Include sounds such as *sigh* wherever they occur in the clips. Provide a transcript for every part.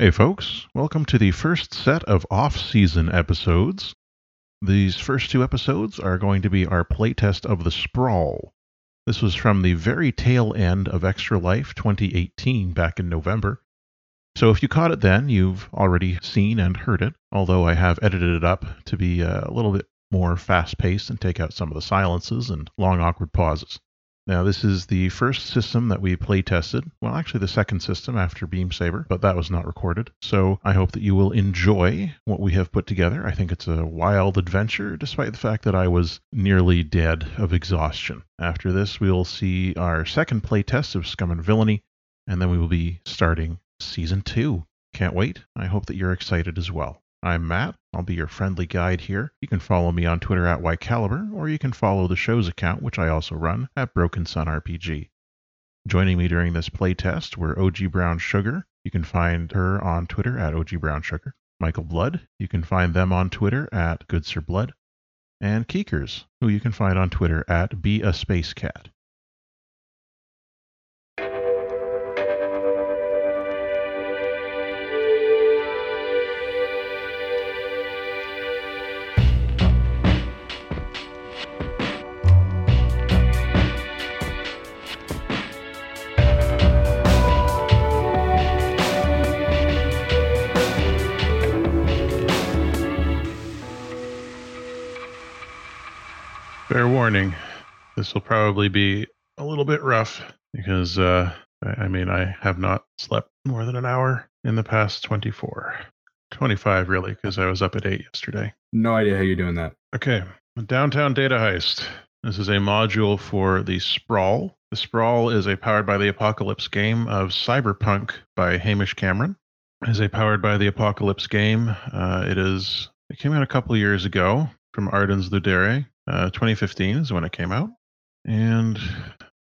Hey, folks, welcome to the first set of off season episodes. These first two episodes are going to be our playtest of The Sprawl. This was from the very tail end of Extra Life 2018 back in November. So if you caught it then, you've already seen and heard it, although I have edited it up to be uh, a little bit more fast paced and take out some of the silences and long awkward pauses. Now, this is the first system that we play tested. Well, actually, the second system after Beam Saber, but that was not recorded. So I hope that you will enjoy what we have put together. I think it's a wild adventure, despite the fact that I was nearly dead of exhaustion. After this, we will see our second play test of Scum and Villainy, and then we will be starting season two. Can't wait. I hope that you're excited as well. I'm Matt. I'll be your friendly guide here. You can follow me on Twitter at YCaliber, or you can follow the show's account, which I also run, at Broken Sun RPG. Joining me during this playtest were OG Brown Sugar. You can find her on Twitter at OG Brown Sugar. Michael Blood. You can find them on Twitter at Good Sir Blood. And Keekers, who you can find on Twitter at Be a Space Cat. Fair warning, this will probably be a little bit rough because, uh, I mean, I have not slept more than an hour in the past 24. 25, really, because I was up at 8 yesterday. No idea how you're doing that. Okay, Downtown Data Heist. This is a module for the Sprawl. The Sprawl is a Powered by the Apocalypse game of Cyberpunk by Hamish Cameron. It is a Powered by the Apocalypse game. Uh, it is. It came out a couple years ago from Ardens Ludere. Uh, 2015 is when it came out. And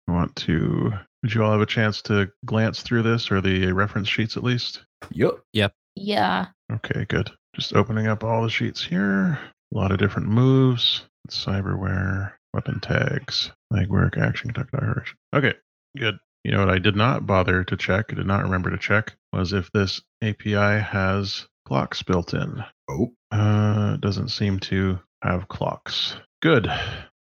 I want to. Would you all have a chance to glance through this or the reference sheets at least? Yep. Yep. Yeah. Okay, good. Just opening up all the sheets here. A lot of different moves, cyberware, weapon tags, legwork, action, conduct, operation. Okay, good. You know what I did not bother to check, I did not remember to check, was if this API has clocks built in. Oh, Uh, it doesn't seem to have clocks. Good.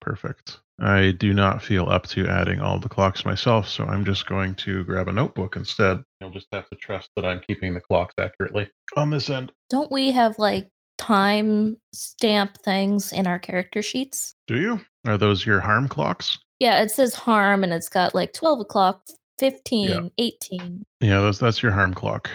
Perfect. I do not feel up to adding all the clocks myself, so I'm just going to grab a notebook instead. You'll just have to trust that I'm keeping the clocks accurately on this end. Don't we have like time stamp things in our character sheets? Do you? Are those your harm clocks? Yeah, it says harm and it's got like 12 o'clock, 15, 18. Yeah, that's that's your harm clock.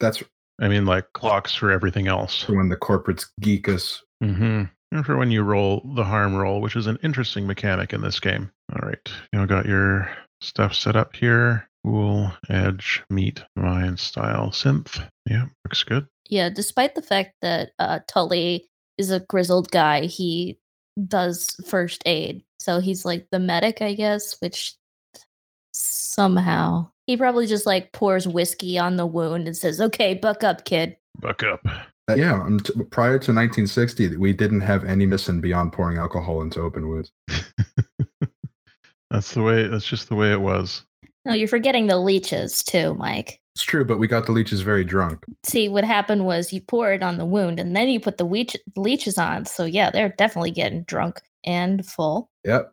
that's I mean, like clocks for everything else. when the corporates geek us. Mm-hmm. And for when you roll the harm roll, which is an interesting mechanic in this game. All right, you know, got your stuff set up here. Cool, edge, meat, mine, style, synth. Yeah, looks good. Yeah, despite the fact that uh, Tully is a grizzled guy, he does first aid. So he's like the medic, I guess, which somehow he probably just like pours whiskey on the wound and says, okay, buck up, kid. Buck up. Uh, yeah, unt- prior to 1960, we didn't have any medicine beyond pouring alcohol into open wounds. *laughs* That's the way. That's just the way it was. No, you're forgetting the leeches too, Mike. It's true, but we got the leeches very drunk. See, what happened was you pour it on the wound and then you put the leech- leeches on. So, yeah, they're definitely getting drunk and full. Yep.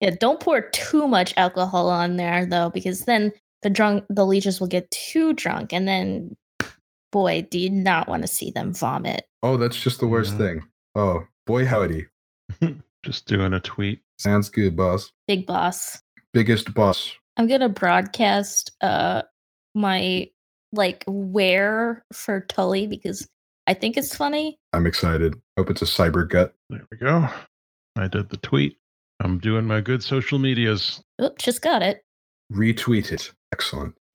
Yeah, don't pour too much alcohol on there though, because then the drunk the leeches will get too drunk, and then, boy, do you not want to see them vomit. Oh, that's just the worst Yeah. thing. Oh, boy, howdy. *laughs* just doing a tweet. Sounds good, boss. Big boss. Biggest boss. I'm gonna broadcast uh my like wear for Tully because I think it's funny. I'm excited. Hope it's a cyber gut. There we go. I did the tweet. I'm doing my good social medias. Oop, just got it. Retweet it. Excellent. *sighs*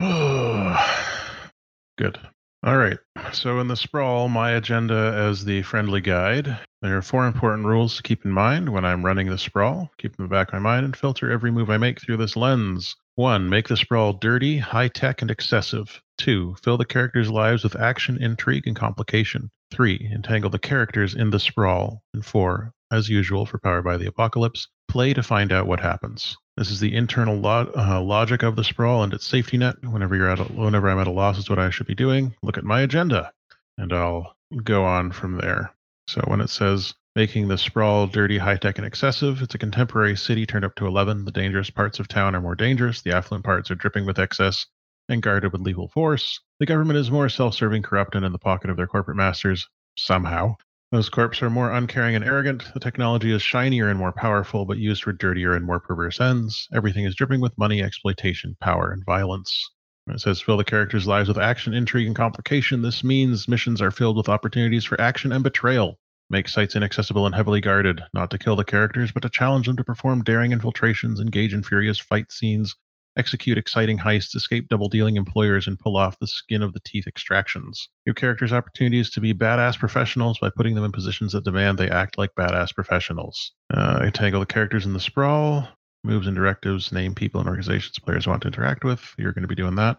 Good. All right. So, in the sprawl, my agenda as the friendly guide, there are four important rules to keep in mind when I'm running the sprawl. Keep in the back of my mind and filter every move I make through this lens. One, make the sprawl dirty, high tech, and excessive. Two, fill the characters' lives with action, intrigue, and complication. Three, entangle the characters in the sprawl. And four, as usual for Power by the Apocalypse, play to find out what happens. This is the internal lo- uh, logic of the sprawl and its safety net. Whenever you're at a, whenever I'm at a loss, is what I should be doing. Look at my agenda, and I'll go on from there. So when it says making the sprawl dirty, high tech, and excessive, it's a contemporary city turned up to 11. The dangerous parts of town are more dangerous. The affluent parts are dripping with excess and guarded with lethal force. The government is more self serving, corrupt, and in the pocket of their corporate masters, somehow. Those corps are more uncaring and arrogant. The technology is shinier and more powerful, but used for dirtier and more perverse ends. Everything is dripping with money, exploitation, power, and violence. It says fill the characters' lives with action, intrigue, and complication. This means missions are filled with opportunities for action and betrayal. Make sites inaccessible and heavily guarded, not to kill the characters, but to challenge them to perform daring infiltrations, engage in furious fight scenes, execute exciting heists, escape double dealing employers, and pull off the skin of the teeth extractions. Give characters opportunities to be badass professionals by putting them in positions that demand they act like badass professionals. Uh, entangle the characters in the sprawl, moves and directives, name people and organizations players want to interact with. You're going to be doing that.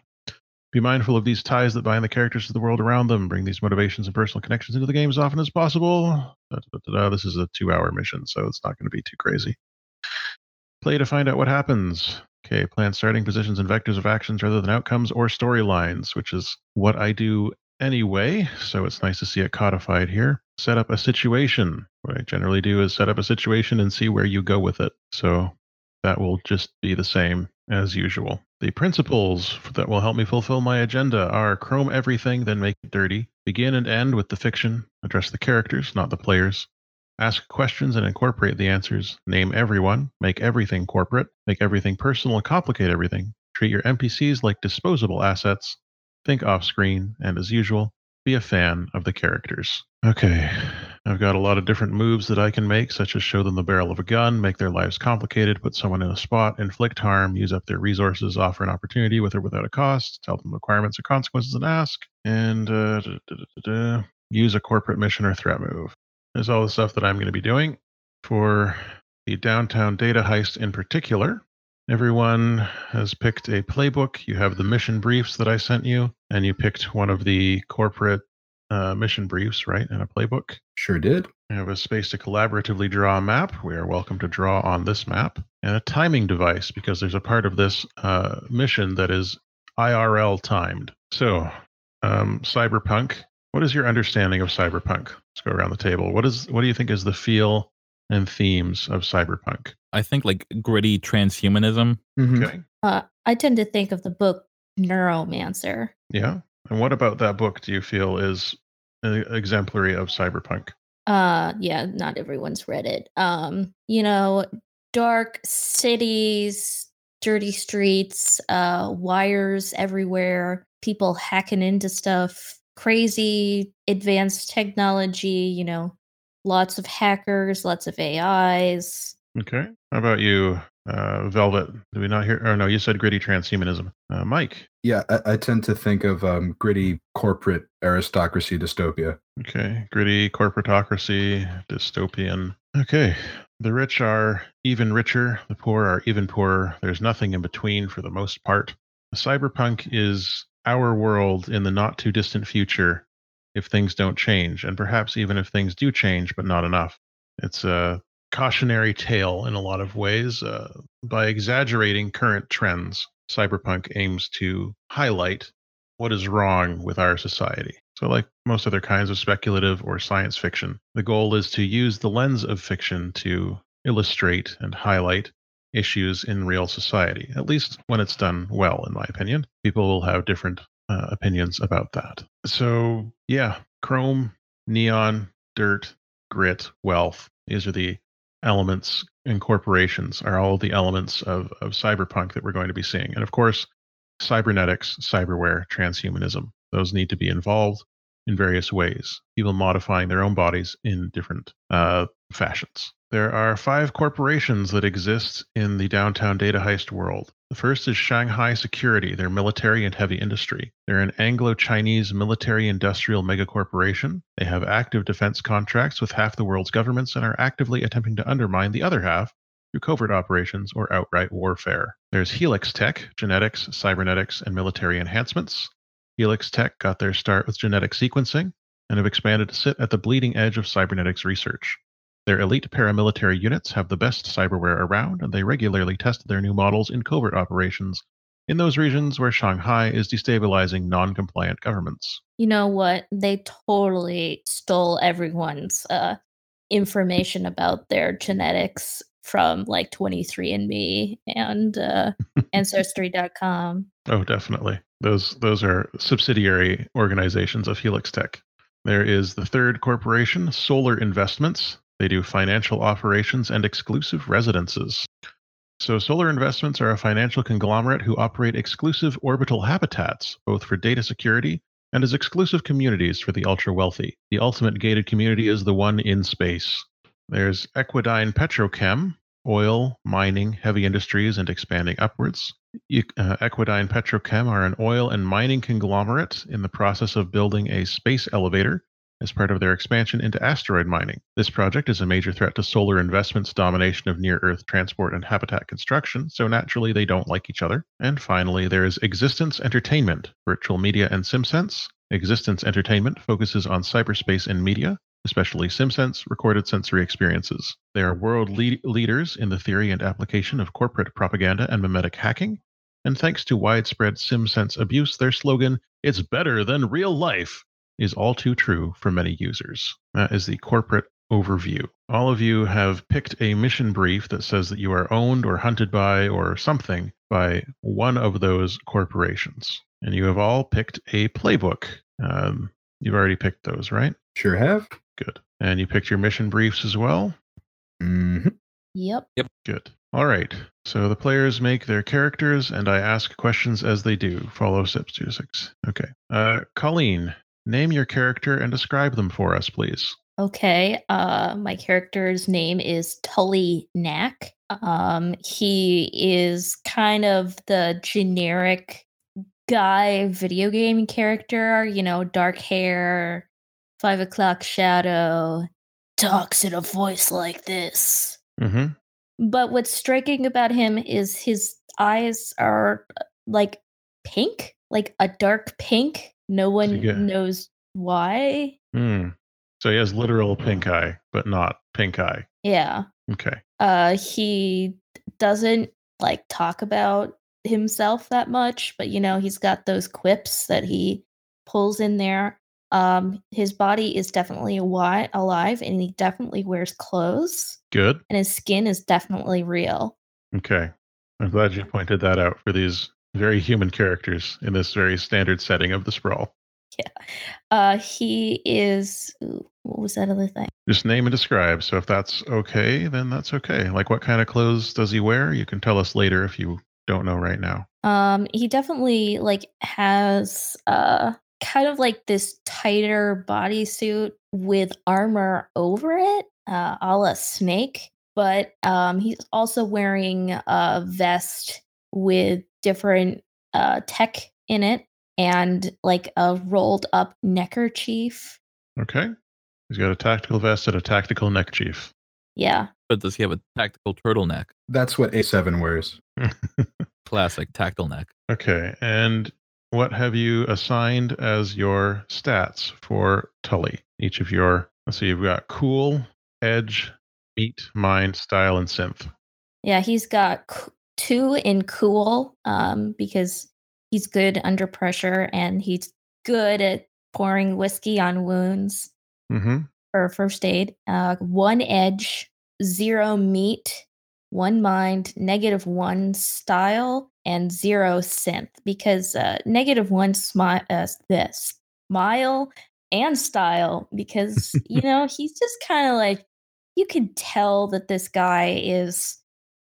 Be mindful of these ties that bind the characters to the world around them. Bring these motivations and personal connections into the game as often as possible. Da, da, da, this is a two hour mission, so it's not going to be too crazy. Play to find out what happens. Okay, plan starting positions and vectors of actions rather than outcomes or storylines, which is what I do anyway. So it's nice to see it codified here. Set up a situation. What I generally do is set up a situation and see where you go with it. So that will just be the same as usual. The principles that will help me fulfill my agenda are chrome everything, then make it dirty. Begin and end with the fiction. Address the characters, not the players. Ask questions and incorporate the answers. Name everyone. Make everything corporate. Make everything personal and complicate everything. Treat your NPCs like disposable assets. Think off screen. And as usual, be a fan of the characters. Okay, I've got a lot of different moves that I can make, such as show them the barrel of a gun, make their lives complicated, put someone in a spot, inflict harm, use up their resources, offer an opportunity with or without a cost, tell them requirements or consequences and ask, and uh, use a corporate mission or threat move. There's all the stuff that I'm going to be doing for the downtown data heist in particular. Everyone has picked a playbook. You have the mission briefs that I sent you, and you picked one of the corporate uh, mission briefs, right, and a playbook. Sure did. We have a space to collaboratively draw a map. We are welcome to draw on this map, and a timing device because there's a part of this uh, mission that is IRL timed. So, um, cyberpunk. What is your understanding of cyberpunk? Let's go around the table. What is what do you think is the feel and themes of cyberpunk? I think like gritty transhumanism. Mhm. Okay. Uh, I tend to think of the book Neuromancer. Yeah. And what about that book do you feel is uh, exemplary of cyberpunk? Uh, yeah, not everyone's read it. Um, you know, dark cities, dirty streets, uh, wires everywhere, people hacking into stuff, crazy advanced technology, you know, lots of hackers, lots of AIs. Okay. How about you, uh, Velvet? Did we not hear? Oh no, you said gritty transhumanism. Uh, Mike. Yeah, I, I tend to think of um, gritty corporate aristocracy dystopia. Okay. Gritty corporatocracy, dystopian. Okay. The rich are even richer. The poor are even poorer. There's nothing in between for the most part. Cyberpunk is our world in the not too distant future if things don't change, and perhaps even if things do change, but not enough. It's a cautionary tale in a lot of ways. Uh, by exaggerating current trends, cyberpunk aims to highlight what is wrong with our society. So, like most other kinds of speculative or science fiction, the goal is to use the lens of fiction to illustrate and highlight issues in real society, at least when it's done well, in my opinion. People will have different uh, opinions about that. So, yeah, chrome, neon, dirt, grit, wealth, these are the elements and corporations are all the elements of, of cyberpunk that we're going to be seeing. And of course, cybernetics, cyberware, transhumanism, those need to be involved in various ways, people modifying their own bodies in different uh, fashions. There are five corporations that exist in the downtown data heist world. The first is Shanghai Security, their military and heavy industry. They're an Anglo Chinese military industrial megacorporation. They have active defense contracts with half the world's governments and are actively attempting to undermine the other half through covert operations or outright warfare. There's Helix Tech, genetics, cybernetics, and military enhancements. Helix Tech got their start with genetic sequencing and have expanded to sit at the bleeding edge of cybernetics research. Their elite paramilitary units have the best cyberware around, and they regularly test their new models in covert operations in those regions where Shanghai is destabilizing non compliant governments. You know what? They totally stole everyone's uh, information about their genetics from like 23andMe and uh, *laughs* Ancestry.com. Oh, definitely. Those those are subsidiary organizations of Helix Tech. There is the third corporation, Solar Investments. They do financial operations and exclusive residences. So, Solar Investments are a financial conglomerate who operate exclusive orbital habitats, both for data security and as exclusive communities for the ultra wealthy. The ultimate gated community is the one in space. There's Equidine Petrochem, oil, mining, heavy industries, and expanding upwards. Uh, Equidine Petrochem are an oil and mining conglomerate in the process of building a space elevator as part of their expansion into asteroid mining. This project is a major threat to Solar Investments' domination of near Earth transport and habitat construction, so naturally they don't like each other. And finally, there is Existence Entertainment, virtual media and SimSense. Existence Entertainment focuses on cyberspace and media, especially SimSense recorded sensory experiences. They are world lead- leaders in the theory and application of corporate propaganda and memetic hacking. And thanks to widespread SimSense abuse, their slogan, It's better than real life, is all too true for many users. That is the corporate overview. All of you have picked a mission brief that says that you are owned or hunted by or something by one of those corporations. And you have all picked a playbook. Um, you've already picked those, right? Sure have. Good. And you picked your mission briefs as well? hmm Yep. Good. All right. So the players make their characters, and I ask questions as they do. Follow steps two to six. Okay. Uh, Colleen, name your character and describe them for us, please. Okay. Uh, my character's name is Tully Knack. Um, he is kind of the generic guy video game character, you know, dark hair, five o'clock shadow, talks in a voice like this. Mm-hmm. But what's striking about him is his eyes are like pink, like a dark pink. No one knows why. Hmm. So he has literal pink eye, but not pink eye. Yeah. Okay. Uh he doesn't like talk about himself that much, but you know, he's got those quips that he pulls in there. Um his body is definitely wi- alive and he definitely wears clothes Good. and his skin is definitely real. Okay. I'm glad you pointed that out for these very human characters in this very standard setting of the sprawl. Yeah. Uh he is what was that other thing? Just name and describe. So if that's okay, then that's okay. Like what kind of clothes does he wear? You can tell us later if you don't know right now. Um, he definitely like has uh kind of like this tighter bodysuit with armor over it, uh, a la Snake. But um, he's also wearing a vest with different uh tech in it and like a rolled up neckerchief. Okay. He's got a tactical vest and a tactical neck chief. Yeah. But does he have a tactical turtleneck? That's what A7 wears. *laughs* Classic tactile neck. Okay. And what have you assigned as your stats for Tully? Each of your, let's see, you've got cool, edge, meat, mind, style, and synth. Yeah, he's got c- two in cool um, because he's good under pressure and he's good at pouring whiskey on wounds Mm-hmm. for first aid. Uh, one edge, zero meat, one mind, negative one style, and zero synth because uh, negative one smi- uh, this smile and style because *laughs* you know he's just kind of like you can tell that this guy is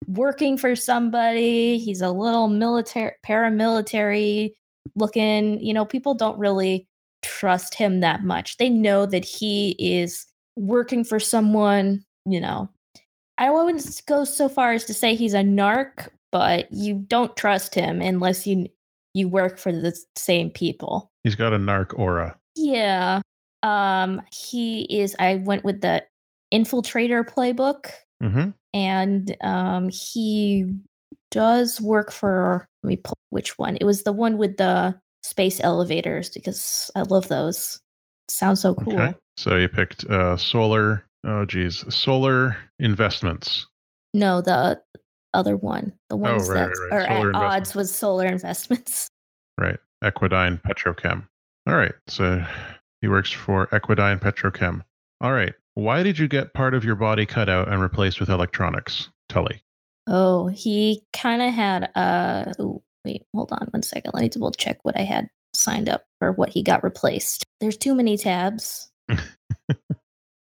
working for somebody. He's a little military, paramilitary looking. You know, people don't really trust him that much. They know that he is working for someone, you know. I wouldn't go so far as to say he's a narc, but you don't trust him unless you you work for the same people. He's got a narc aura. Yeah. Um he is I went with the infiltrator playbook Mm-hmm. And um he does work for let me pull which one. It was the one with the space elevators because I love those. Sounds so cool. Okay. So you picked uh, solar, Oh, geez. Solar investments. No, the other one, the ones Oh, right, that right, right. are Solar at odds with solar investments. *laughs* Right. Equidine Petrochem. All right. So he works for Equidine Petrochem. All right. Why did you get part of your body cut out and replaced with electronics, Tully? Oh, he kind of had uh ooh, wait, hold on one second. Let me double check what I had signed up for what he got replaced. There's too many tabs. *laughs*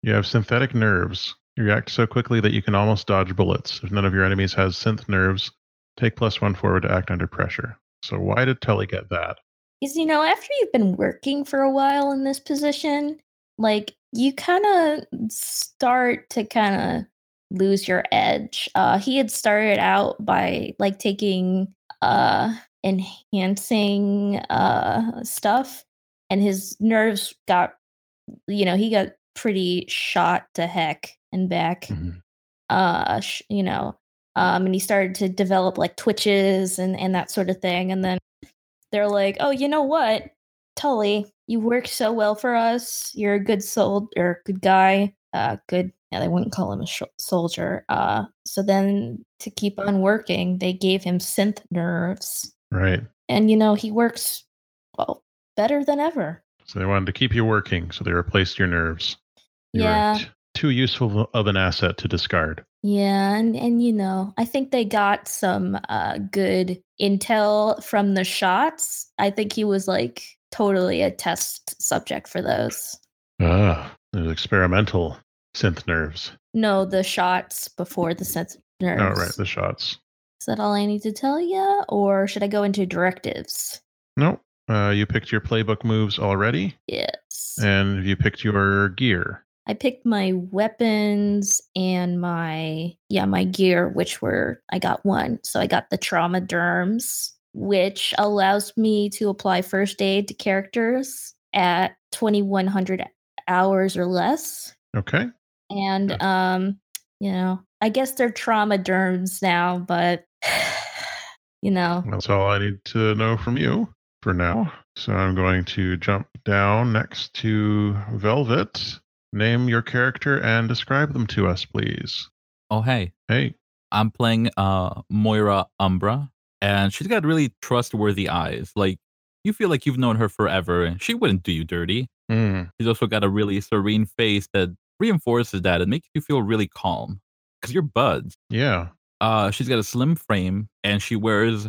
You have synthetic nerves. You react so quickly that you can almost dodge bullets. If none of your enemies has synth nerves, take plus one forward to act under pressure. So why did Tully get that? Is you know, after you've been working for a while in this position, like you kind of start to kind of lose your edge. Uh he had started out by like taking uh enhancing uh stuff and his nerves got you know, he got pretty shot to heck and back Mhm. uh sh- you know um and he started to develop like twitches and and that sort of thing and then they're like oh you know what tully you work so well for us you're a good soldier, or good guy uh good yeah they wouldn't call him a sh- soldier uh so then to keep on working they gave him synth nerves Right. and you know he works well better than ever So they wanted to keep you working, so they replaced your nerves. You Yeah. t- too useful of an asset to discard. Yeah, and and you know, I think they got some uh good intel from the shots. I think he was like totally a test subject for those. Ah, there's experimental synth nerves. No, the shots before the synth nerves. Oh, right, the shots. Is that all I need to tell you, or should I go into directives? Nope. Uh, you picked your playbook moves already, Yes. and you picked your gear. I picked my weapons and my yeah, my gear, which were I got one. So I got the trauma derms, which allows me to apply first aid to characters at 2100 hours or less. Okay. And Yeah. um, you know, I guess they're trauma derms now, but *sighs* you know, That's all I need to know from you for now. So I'm going to jump down next to Velvet. Name your character and describe them to us, please. Oh, hey, Hey. I'm playing uh Moira Umbra, and she's got really trustworthy eyes. Like you feel like you've known her forever, and she wouldn't do you dirty. Hmm. She's also got a really serene face that reinforces that and makes you feel really calm because you're buds. Yeah. Uh, she's got a slim frame and she wears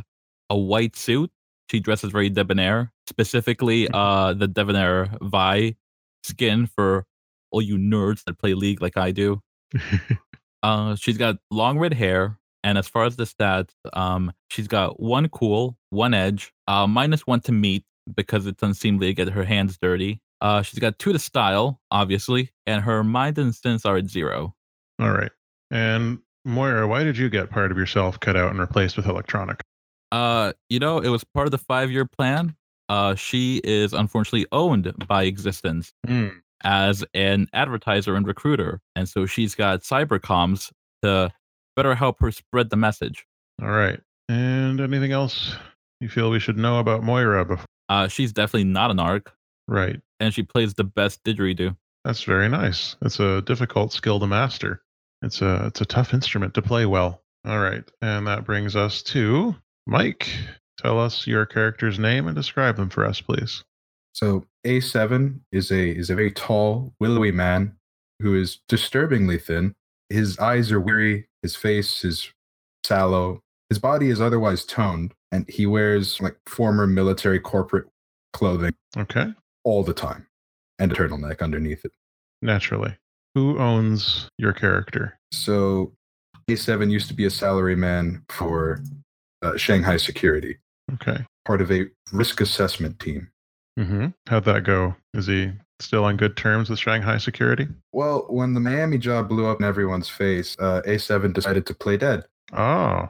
a white suit. She dresses very debonair, specifically uh the debonair Vi skin for all you nerds that play League like I do. *laughs* Uh, she's got long red hair, and as far as the stats, um, she's got one cool, one edge, uh, minus one to meet because it's unseemly to get her hands dirty. Uh, she's got two to style, obviously, and her mind and sense are at zero. All right. And Moira, why did you get part of yourself cut out and replaced with electronic? Uh, you know, it was part of the five-year plan. Uh, she is unfortunately owned by Existence Hmm. as an advertiser and recruiter, and so she's got cybercoms to better help her spread the message. All right. And anything else you feel we should know about Moira before? Uh, she's definitely not a narc, Right. and she plays the best didgeridoo. That's very nice. It's a difficult skill to master. It's a it's a tough instrument to play well. All right. And that brings us to Mike. Tell us your character's name and describe them for us, please. So A7 is a is a very tall, willowy man who is disturbingly thin. His eyes are weary, his face is sallow, his body is otherwise toned, and he wears like former military corporate clothing Okay. all the time and a turtleneck underneath it. Naturally. Who owns your character? So A7 used to be a salaryman for uh, Shanghai Security, Okay. part of a risk assessment team. Mm-hmm. How'd that go? Is he still on good terms with Shanghai security? Well, when the Miami job blew up in everyone's face, uh, A7 decided to play dead. Oh,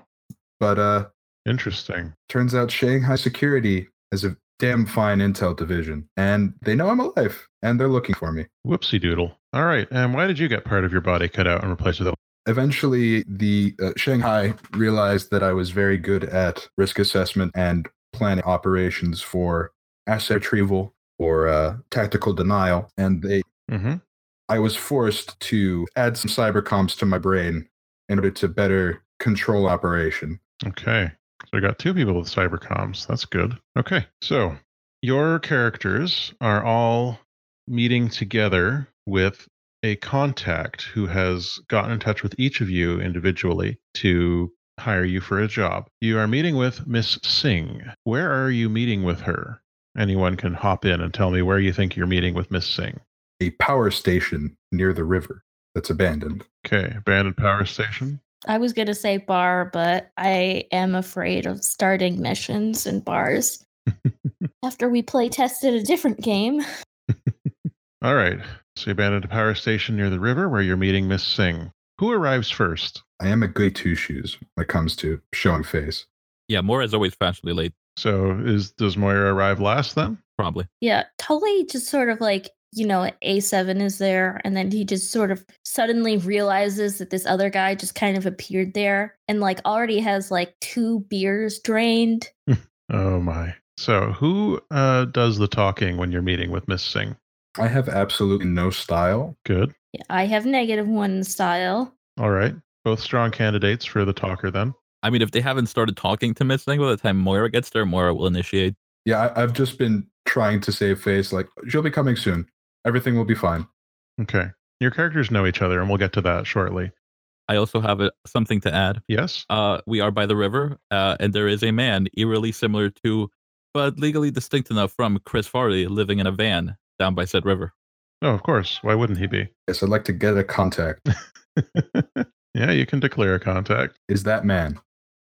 But uh, interesting. turns out Shanghai Security has a damn fine intel division, and they know I'm alive, and they're looking for me. Whoopsie doodle. All right. And why did you get part of your body cut out and replaced with a Eventually, the uh, Shanghai realized that I was very good at risk assessment and planning operations for asset retrieval or uh, tactical denial, and they Mm-hmm. I was forced to add some cyber comms to my brain in order to better control operation. Okay. So I got two people with cyber comms. That's good. Okay. So your characters are all meeting together with a contact who has gotten in touch with each of you individually to hire you for a job. You are meeting with Miss Singh. Where are you meeting with her? Anyone can hop in and tell me where you think you're meeting with Miss Singh. A power station near the river that's abandoned. Okay, abandoned power station. I was going to say bar, but I am afraid of starting missions in bars. *laughs* After we play tested a different game. *laughs* All right. So you abandoned a power station near the river where you're meeting Miss Singh. Who arrives first? I am a good two shoes when it comes to showing face. Yeah, Moira is always fashionably late, So is does Moira arrive last then? probably. Yeah, Tully just sort of like, you know, A7 is there, and then he just sort of suddenly realizes that this other guy just kind of appeared there and like already has like two beers drained. *laughs* Oh my. So who uh, does the talking when you're meeting with Miss Singh? I have absolutely no style. Good. Yeah, I have negative one style. All right. Both strong candidates for the talker then. I mean, if they haven't started talking to Miss Thing by the time Moira gets there, Moira will initiate. Yeah, I, I've just been trying to save face. Like, she'll be coming soon. Everything will be fine. Okay. Your characters know each other, and we'll get to that shortly. I also have a, something to add. Yes? Uh, we are by the river, uh, and there is a man eerily similar to, but legally distinct enough from Chris Farley living in a van down by said river. Oh, of course. Why wouldn't he be? Yes, I'd like to get a contact. *laughs* yeah, you can declare a contact. Is that man?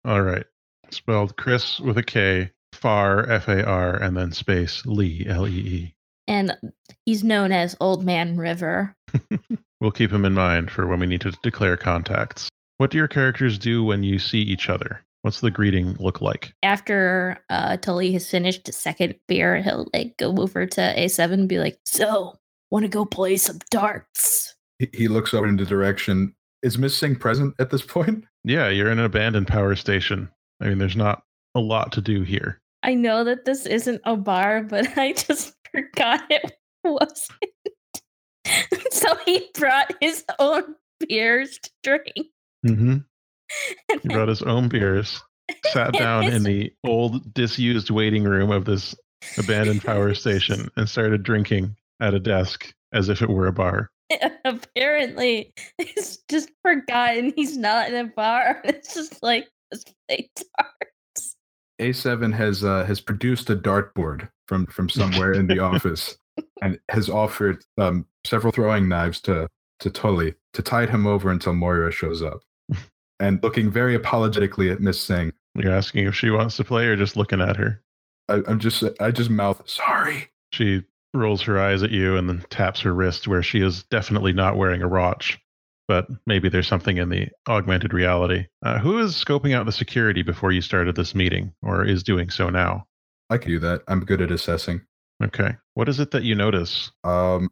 All right. Spelled Chris with a K, Far, F A R, and then space Lee, L E E. And he's known as Old Man River. *laughs* We'll keep him in mind for when we need to declare contacts. What do your characters do when you see each other? What's the greeting look like? After uh, Tully has finished his second beer, he'll like go over to A7 and be like, So, want to go play some darts? He, he looks over in the direction. Is Miss Singh present at this point? Yeah, you're in an abandoned power station. I mean, there's not a lot to do here. I know that this isn't a bar, but *laughs* I just forgot it wasn't. *laughs* so he brought his own beers to drink. Mm-hmm. He brought his own beers, sat *laughs* down in the old, disused waiting room of this abandoned power station, and started drinking at a desk as if it were a bar. *laughs* apparently he's just forgotten he's not in a bar. *laughs* It's just like let's play darts. A7 has uh, has produced a dartboard from from somewhere in the office *laughs* and has offered um, several throwing knives to to Tully to tide him over until Moira shows up. And looking very apologetically at Miss Singh, You're asking if she wants to play or just looking at her. I, I'm just I just mouth sorry. She rolls her eyes at you and then taps her wrist where she is definitely not wearing a watch. But maybe there's something in the augmented reality. Uh, who is scoping out the security before you started this meeting, or is doing so now? I can do that. I'm good at assessing. Okay. What is it that you notice? Um,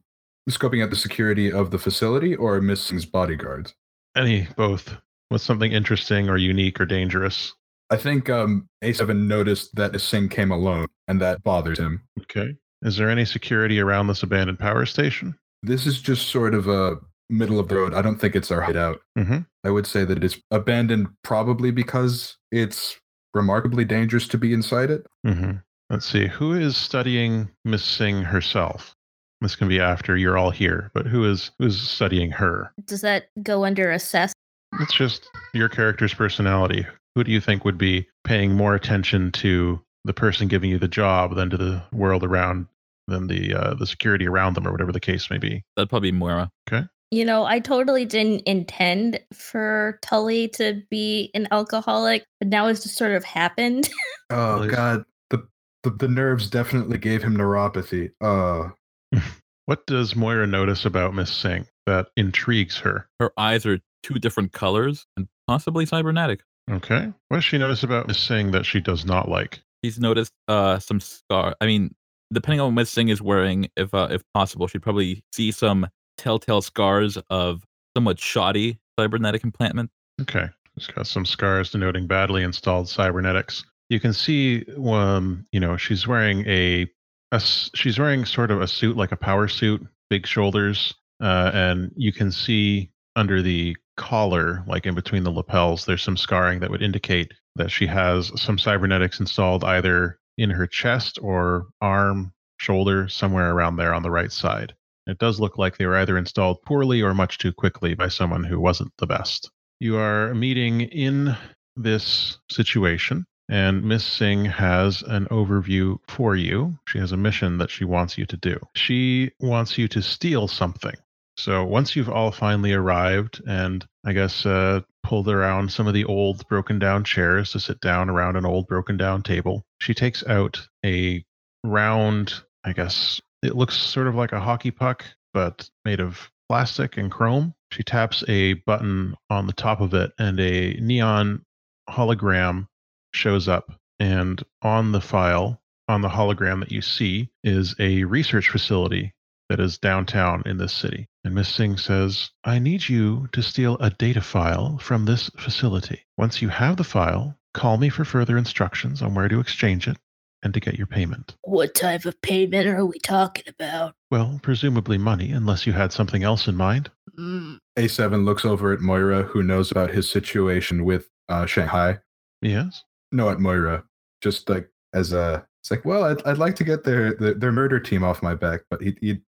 scoping out the security of the facility or Miss Singh's bodyguards. Any, both. What's something interesting or unique or dangerous? I think um, A7 noticed that Singh came alone, and that bothers him. Okay. Is there any security around this abandoned power station? This is just sort of a middle of the road. I don't think it's our hideout. Mm-hmm. I would say that it's abandoned probably because it's remarkably dangerous to be inside it. Mm-hmm. Let's see. Who is studying Miss Singh herself? This can be after you're all here, but who is who's studying her? Does that go under assess? It's just your character's personality. Who do you think would be paying more attention to the person giving you the job than to the world around, than the uh, the security around them, or whatever the case may be? That'd probably be Moira. Okay. You know, I totally didn't intend for Tully to be an alcoholic, but now it's just sort of happened. *laughs* Oh God, the, the the nerves definitely gave him neuropathy. Uh, *laughs* What does Moira notice about Miss Singh that intrigues her? Her eyes are two different colors and possibly cybernetic. Okay. What does she notice about Miss Singh that she does not like? He's noticed uh, some scar. I mean, depending on what Singh is wearing, if uh, if possible, she'd probably see some telltale scars of somewhat shoddy cybernetic implantment. Okay. She's got some scars denoting badly installed cybernetics. You can see, um, you know, she's wearing a, a she's wearing sort of a suit like a power suit, big shoulders, uh, and you can see under the collar, like in between the lapels, there's some scarring that would indicate that she has some cybernetics installed either in her chest or arm, shoulder, somewhere around there on the right side. It does look like they were either installed poorly or much too quickly by someone who wasn't the best. You are meeting in this situation, and Miss Singh has an overview for you. She has a mission that she wants you to do. She wants you to steal something. So once you've all finally arrived and I guess uh, pulled around some of the old broken down chairs to sit down around an old broken down table, she takes out a round, I guess it looks sort of like a hockey puck, but made of plastic and chrome. She taps a button on the top of it and a neon hologram shows up. And on the file, on the hologram that you see, is a research facility that is downtown in this city. And Miss Singh says, I need you to steal a data file from this facility. Once you have the file, call me for further instructions on where to exchange it and to get your payment. What type of payment are we talking about? Well, presumably money, unless you had something else in mind. Mm, A7 looks over at Moira, who knows about his situation with uh, Shanghai. Yes? No, at Moira. Just like as a, it's like, well, I'd, I'd like to get their, their their murder team off my back, but he, he,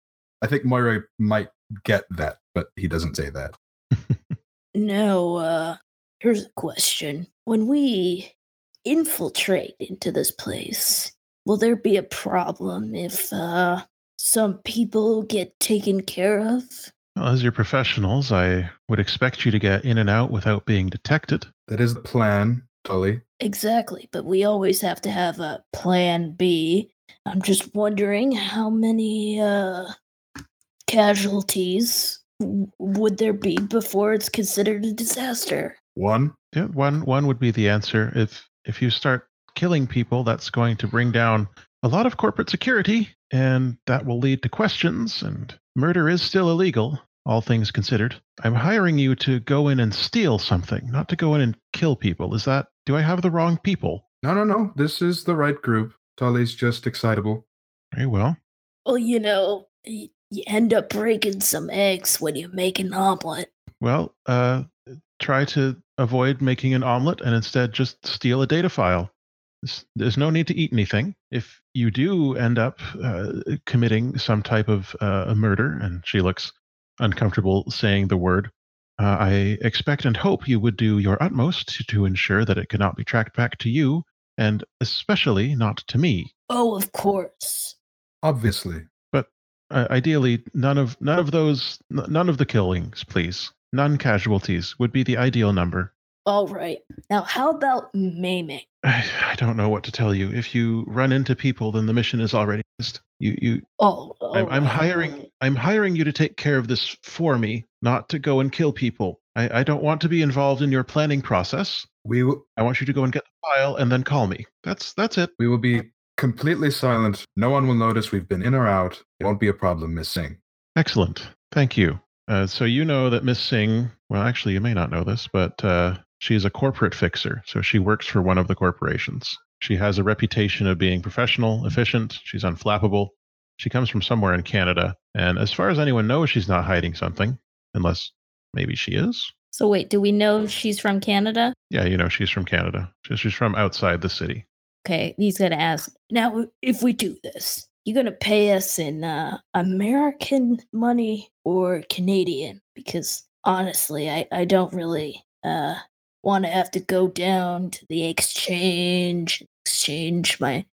I think Moira might get that, but he doesn't say that. *laughs* no, uh, here's a question. When we infiltrate into this place, will there be a problem if, uh, some people get taken care of? Well, as your professionals, I would expect you to get in and out without being detected. That is the plan, Tully. Exactly, but we always have to have a plan B. I'm just wondering how many uh casualties would there be before it's considered a disaster? One. Yeah, one one would be the answer. If if you start killing people, that's going to bring down a lot of corporate security, and that will lead to questions. And murder is still illegal, all things considered. I'm hiring you to go in and steal something, not to go in and kill people. Is that? Do I have the wrong people? No, no, no. This is the right group. Tully's just excitable. Very well. Well, you know, y- you end up breaking some eggs when you make an omelet. Well, uh, try to avoid making an omelet and instead just steal a data file. There's, there's no need to eat anything. If you do end up uh, committing some type of uh, a murder, and she looks uncomfortable saying the word, uh, I expect and hope you would do your utmost to, to ensure that it cannot be tracked back to you, and especially not to me. Oh, of course. Obviously. Uh, ideally, none of none of those, none of the killings, please. None casualties would be the ideal number. All right. Now, how about maiming? I, *sighs* I don't know what to tell you. If you run into people, then the mission is already missed. You, you. Oh, I'm, all I'm right. hiring. I'm hiring you to take care of this for me, not to go and kill people. I, I don't want to be involved in your planning process. We will I want you to go and get the file and then call me. That's that's it. we will be completely silent. No one will notice we've been in or out. It won't be a problem, Miss Singh. Excellent. Thank you. Uh, so you know that Miss Singh. Well, actually, you may not know this, but uh, she's a corporate fixer. So she works for one of the corporations. She has a reputation of being professional, efficient. She's unflappable. She comes from somewhere in Canada, and as far as anyone knows, she's not hiding something, unless maybe she is. So, wait, do we know she's from Canada? Yeah, you know, she's from Canada. She's from outside the city. Okay, he's gonna ask. Now, if we do this, you're gonna pay us in uh, American money or Canadian? Because honestly, I, I don't really uh, want to have to go down to the exchange, exchange my.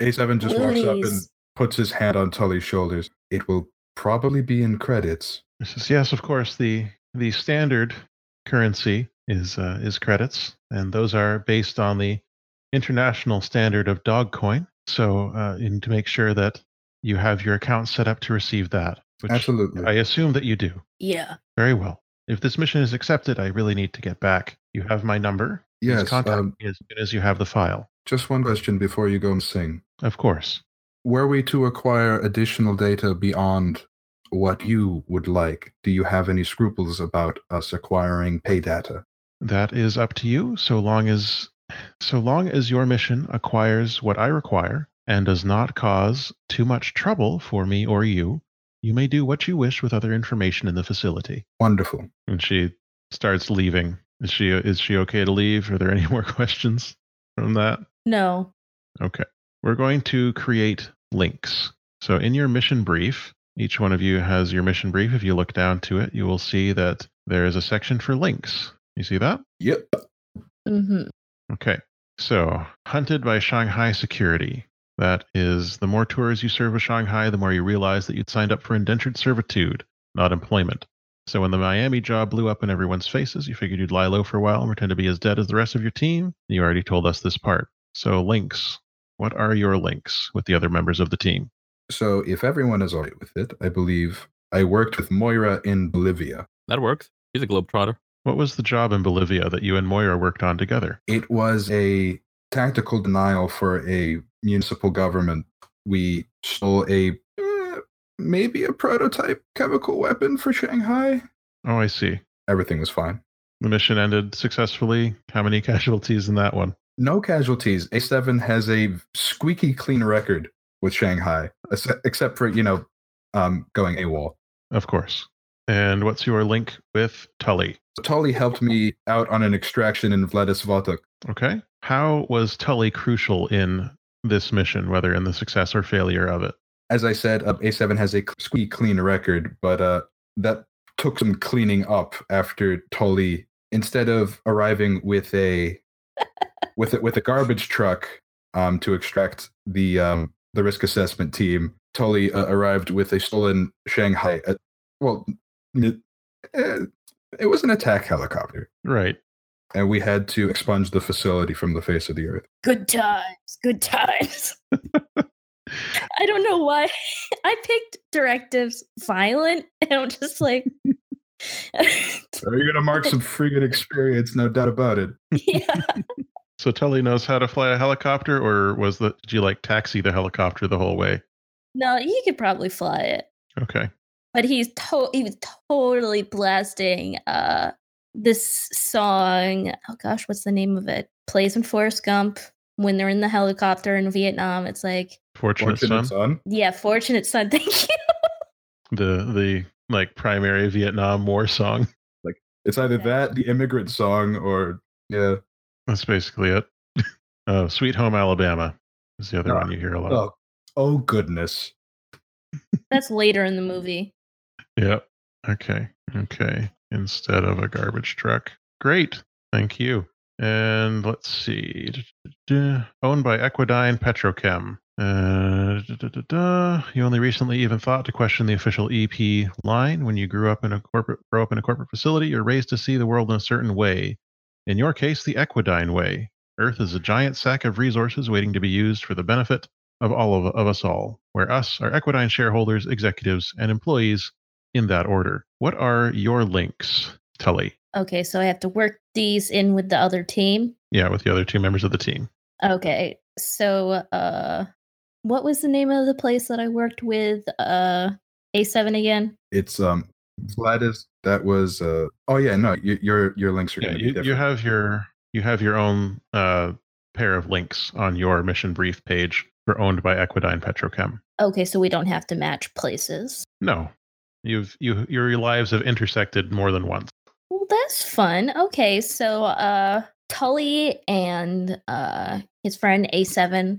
A7 just walks up and puts his hand on Tully's shoulders. It will probably be in credits. He says, "Yes, of course. the The standard currency is uh, is credits, and those are based on the international standard of Dogcoin. So, uh, in, to make sure that you have your account set up to receive that, which Absolutely. I assume that you do. Yeah. Very well. If this mission is accepted, I really need to get back. You have my number. Please yes. contact Um, me as soon as you have the file. just one question before you go and sing. Of course. Were we to acquire additional data beyond what you would like, do you have any scruples about us acquiring pay data? That is up to you, so long as so long as your mission acquires what I require and does not cause too much trouble for me or you, You may do what you wish with other information in the facility. Wonderful. And she starts leaving. Is she is she okay to leave? Are there any *laughs* more questions from that? No. Okay. We're going to create links. So in your mission brief, each one of you has your mission brief. If you look down to it, you will see that there is a section for links. You see that? Yep. hmm Okay. So, hunted by Shanghai security. That is, the more tours you serve with Shanghai, the more you realize that you'd signed up for indentured servitude, not employment. So, when the Miami job blew up in everyone's faces, you figured you'd lie low for a while and pretend to be as dead as the rest of your team. You already told us this part. So, links. What are your links with the other members of the team? So if everyone is all right with it, I believe I worked with Moira in Bolivia. That works. He's a globetrotter. What was the job in Bolivia that you and Moira worked on together? It was a tactical denial for a municipal government. We stole a eh, maybe a prototype chemical weapon for Shanghai. Oh, I see. Everything was fine. The mission ended successfully. How many *laughs* casualties in that one? No casualties. A7 has a squeaky clean record with Shanghai, except for, you know, um, going AWOL. Of course. And what's your link with Tully? Tully helped me out on an extraction in Vladislavok. Okay. How was Tully crucial in this mission, whether in the success or failure of it? As I said, uh, A7 has a squeaky clean record, but uh, that took some cleaning up after Tully, instead of arriving with a *laughs* with a, with a garbage truck um, to extract the um, the risk assessment team, Tully uh, arrived with a stolen Shanghai. Uh, well, it, eh, it was an attack helicopter, Right. and we had to expunge the facility from the face of the earth. Good times. Good times. *laughs* I don't know why I picked directives violent, and I'm just like, *laughs* *laughs* So you're gonna mark some friggin' experience, no doubt about it. yeah. So Tully knows how to fly a helicopter, or was the did you like taxi the helicopter the whole way? No, he could probably fly it, Okay. But he's to- he was totally blasting uh this song. Oh gosh, what's the name of it? Plays in Forrest Gump when they're in the helicopter in Vietnam. It's like, Fortunate, Fortunate son. son. yeah, fortunate son. *laughs* Thank you. The the like primary Vietnam War song. Like It's either Yeah. that, the immigrant song, or yeah. That's basically it. *laughs* oh, Sweet Home Alabama is the other Ah, one you hear a lot. Oh, oh goodness. That's later in the movie. Yep. Okay. Okay. Instead of a garbage truck. Great. Thank you. And let's see. Owned by Equidine Petrochem. Uh. You only recently even thought to question the official EP line when you grew up in a corporate grow up in a corporate facility. You're raised to see the world in a certain way. In your case, the Equidine way. Earth is a giant sack of resources waiting to be used for the benefit of all of, of us all, where us are Equidine shareholders, executives, and employees in that order. What are your links, Tully? Okay, so I have to work these in with the other team. Yeah, with the other two members of the team. Okay, so uh, what was the name of the place that I worked with? Uh, A7 again. It's um Vladis. That was uh oh yeah no y- your your links are Yeah, gonna be you, different. you have your you have your own uh, pair of links on your mission brief page for owned by Equidine Petrochem. Okay, so we don't have to match places. No, you've you your lives have intersected more than once. Well, that's fun. Okay, so uh, Tully and uh, his friend A7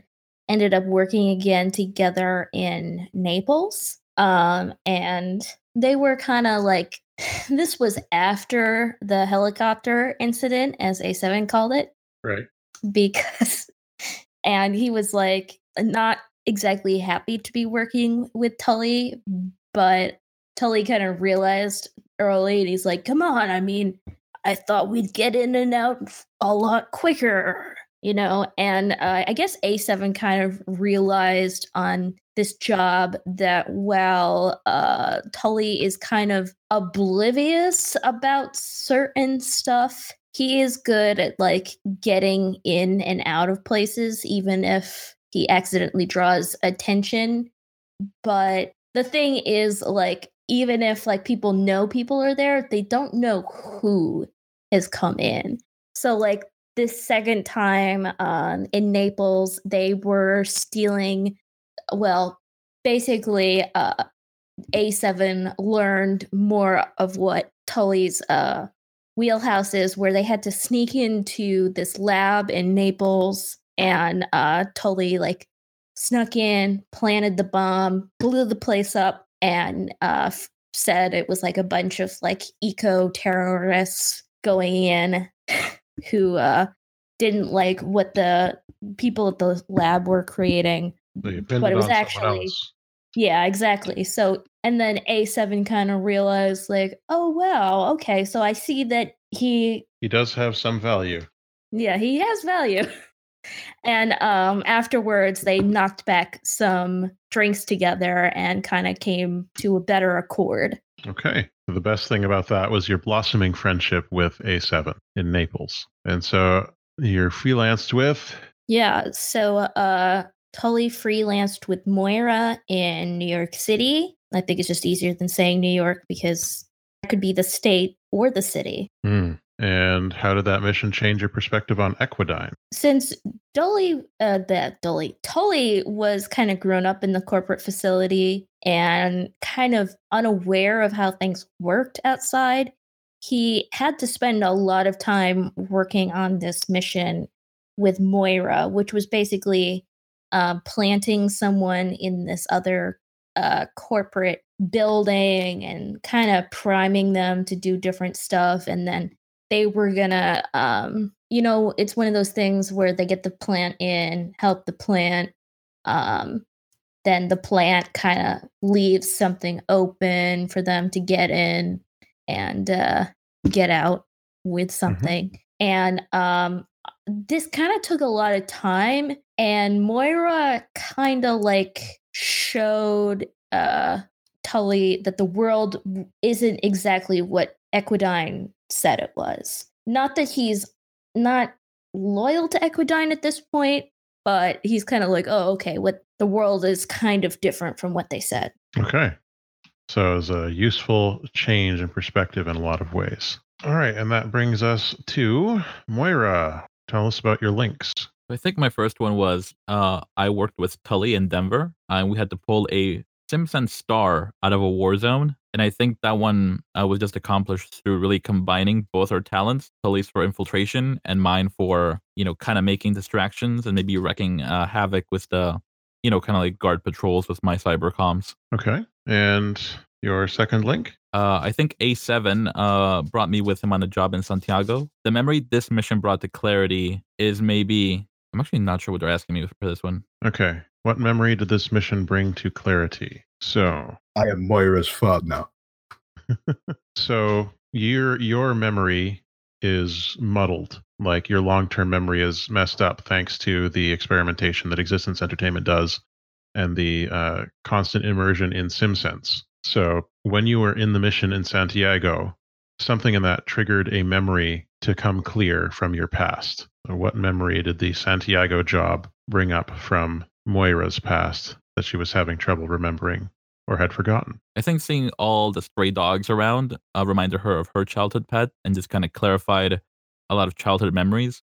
ended up working again together in Naples. Um, and they were kind of like, *sighs* this was after the helicopter incident, as A7 called it. Right. because *laughs* and he was like not exactly happy to be working with Tully, but Tully kind of realized early and he's like, come on, I mean, I thought we'd get in and out a lot quicker, you know? And uh, I guess A7 kind of realized on this job that while uh, Tully is kind of oblivious about certain stuff, he is good at like getting in and out of places, even if he accidentally draws attention. But the thing is, like, even if like people know people are there, they don't know who has come in. So, like, this second time um, in Naples, they were stealing, well, basically, uh, A7 learned more of what Tully's uh, wheelhouse is, where they had to sneak into this lab in Naples, and uh, Tully like snuck in, planted the bomb, blew the place up, and uh, said it was like a bunch of like eco terrorists going in who uh, didn't like what the people at the lab were creating. But it was actually-. Yeah, exactly. So, and then A7 kind of realized, like, oh, wow, okay. So I see that he, He does have some value. yeah, he has value. *laughs* and um, afterwards, they knocked back some drinks together and kind of came to a better accord. Okay. The best thing about that was your blossoming friendship with A7 in Naples. And so you're freelanced with. Yeah. So, uh, Tully freelanced with Moira in New York City. I think it's just easier than saying New York because it could be the state or the city. Hmm. And how did that mission change your perspective on Equidine? Since Dolly, uh, that Dolly, Tully was kind of grown up in the corporate facility and kind of unaware of how things worked outside, he had to spend a lot of time working on this mission with Moira, which was basically uh, planting someone in this other uh, corporate building and kind of priming them to do different stuff. And then they were gonna, um, you know, it's one of those things where they get the plant in, help the plant. Um, then the plant kind of leaves something open for them to get in and uh, get out with something. And um, this kind of took a lot of time and moira kind of like showed uh tully that the world isn't exactly what equidine said it was not that he's not loyal to equidine at this point but he's kind of like oh okay what the world is kind of different from what they said Okay. So it was a useful change in perspective in a lot of ways. All right. And that brings us to Moira. Tell us about your links. I think my first one was uh, I worked with Tully in Denver, and we had to pull a SimSense star out of a war zone. And I think that one uh, was just accomplished through really combining both our talents, police for infiltration and mine for, you know, kind of making distractions and maybe wrecking uh, havoc with the, you know, kind of like guard patrols with my cyber comms. Okay. And your second link? Uh, I think A7 uh, brought me with him on a job in Santiago. The memory this mission brought to clarity is maybe, I'm actually not sure what they're asking me for this one. Okay. What memory did this mission bring to clarity? So, I am Moira's father now. *laughs* so your your memory is muddled. Like your long-term memory is messed up thanks to the experimentation that Existence Entertainment does and the uh, constant immersion in SimSense. So when you were in the mission in Santiago, something in that triggered a memory to come clear from your past. What memory did the Santiago job bring up from Moira's past that she was having trouble remembering or had forgotten? I think seeing all the stray dogs around uh, reminded her of her childhood pet and just kind of clarified a lot of childhood memories.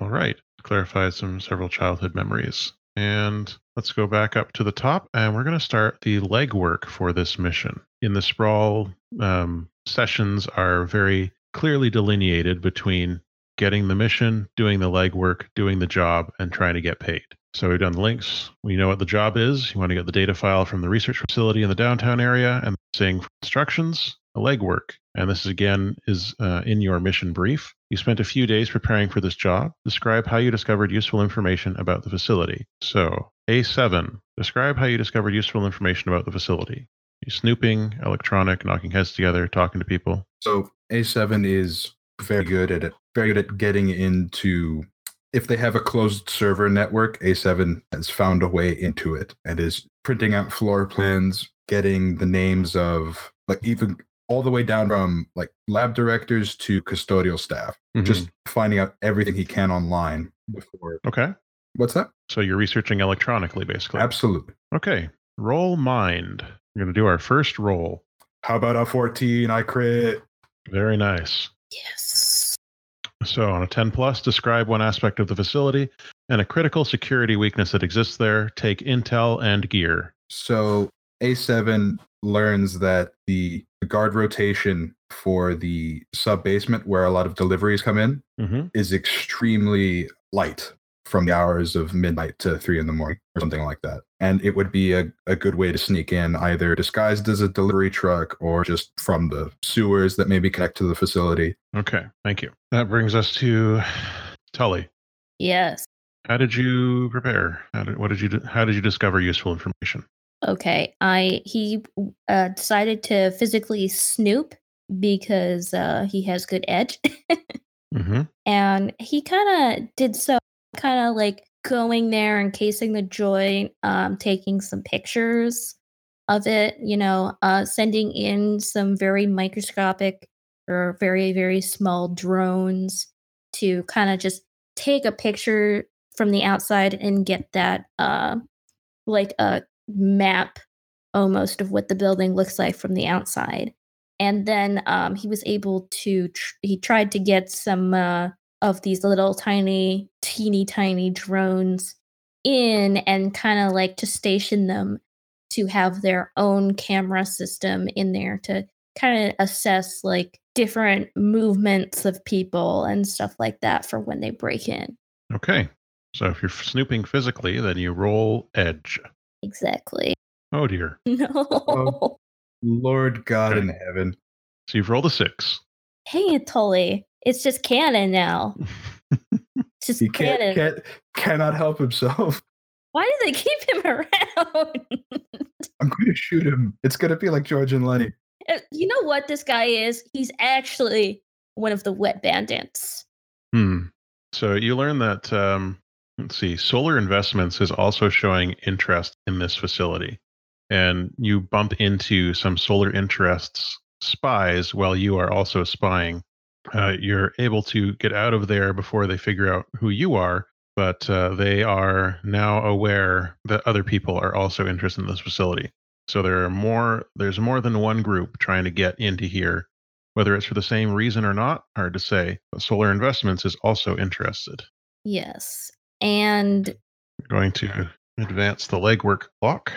All right. Clarified some several childhood memories. And let's go back up to the top and we're going to start the legwork for this mission. In the sprawl, um, sessions are very clearly delineated between getting the mission, doing the legwork, doing the job, and trying to get paid. So we've done the links. We know what the job is. You want to get the data file from the research facility in the downtown area and seeing instructions, the legwork. And this is again is uh, in your mission brief. You spent a few days preparing for this job. Describe how you discovered useful information about the facility. So, A7, describe how you discovered useful information about the facility. You snooping, electronic, knocking heads together, talking to people. So A7 is very good at it. Very good at getting into. If they have a closed server network, A7 has found a way into it and is printing out floor plans, getting the names of like even all the way down from like lab directors to custodial staff. Mm-hmm. Just finding out everything he can online before. okay. What's that? So you're researching electronically, basically. Absolutely. Okay. Roll mind. We're going to do our first roll. How about a 14? I crit. Very nice. yes So, on a 10 plus, describe one aspect of the facility and a critical security weakness that exists there. Take intel and gear. So A7 learns that the guard rotation for the sub basement where a lot of deliveries come in Mm-hmm. is extremely light from the hours of midnight to three in the morning or something like that. And it would be a, a good way to sneak in either disguised as a delivery truck or just from the sewers that maybe connect to the facility. Okay, thank you. That brings us to Tully. Yes. How did you prepare? How did, what did you? do- How did you discover useful information? Okay. I he uh, decided to physically snoop because uh, he has good edge, *laughs* Mm-hmm. and he kind of did so, kind of like going there, encasing the joint, um, taking some pictures of it. You know, uh, sending in some very microscopic or very very small drones to kind of just take a picture from the outside and get that uh, like a map almost of what the building looks like from the outside. And then um, he was able to, tr- he tried to get some uh, of these little tiny, teeny tiny drones in and kind of like to station them to have their own camera system in there to kind of assess like different movements of people and stuff like that for when they break in. Okay. So if you're snooping physically, then you roll edge. Exactly. Oh dear. *laughs* No. Oh, Lord God Okay. in heaven. So you've rolled a six. hey, Tully, it's just canon now. It's *laughs* just He can't, canon. can't cannot help himself. *laughs* Why do they keep him *laughs* around? I'm going to shoot him. It's going to be like George and Lenny. Uh, you know what this guy is? He's actually one of the wet bandits. Hmm. So you learn that um, let's see, Solar Investments is also showing interest in this facility, and you bump into some Solar Interests spies while you are also spying. Uh, you're able to get out of there before they figure out who you are, but uh, they are now aware that other people are also interested in this facility. So there are more. There's more than one group trying to get into here whether it's for the same reason or not, hard to say. But Solar Investments is also interested. Yes. And We're going to advance the legwork clock.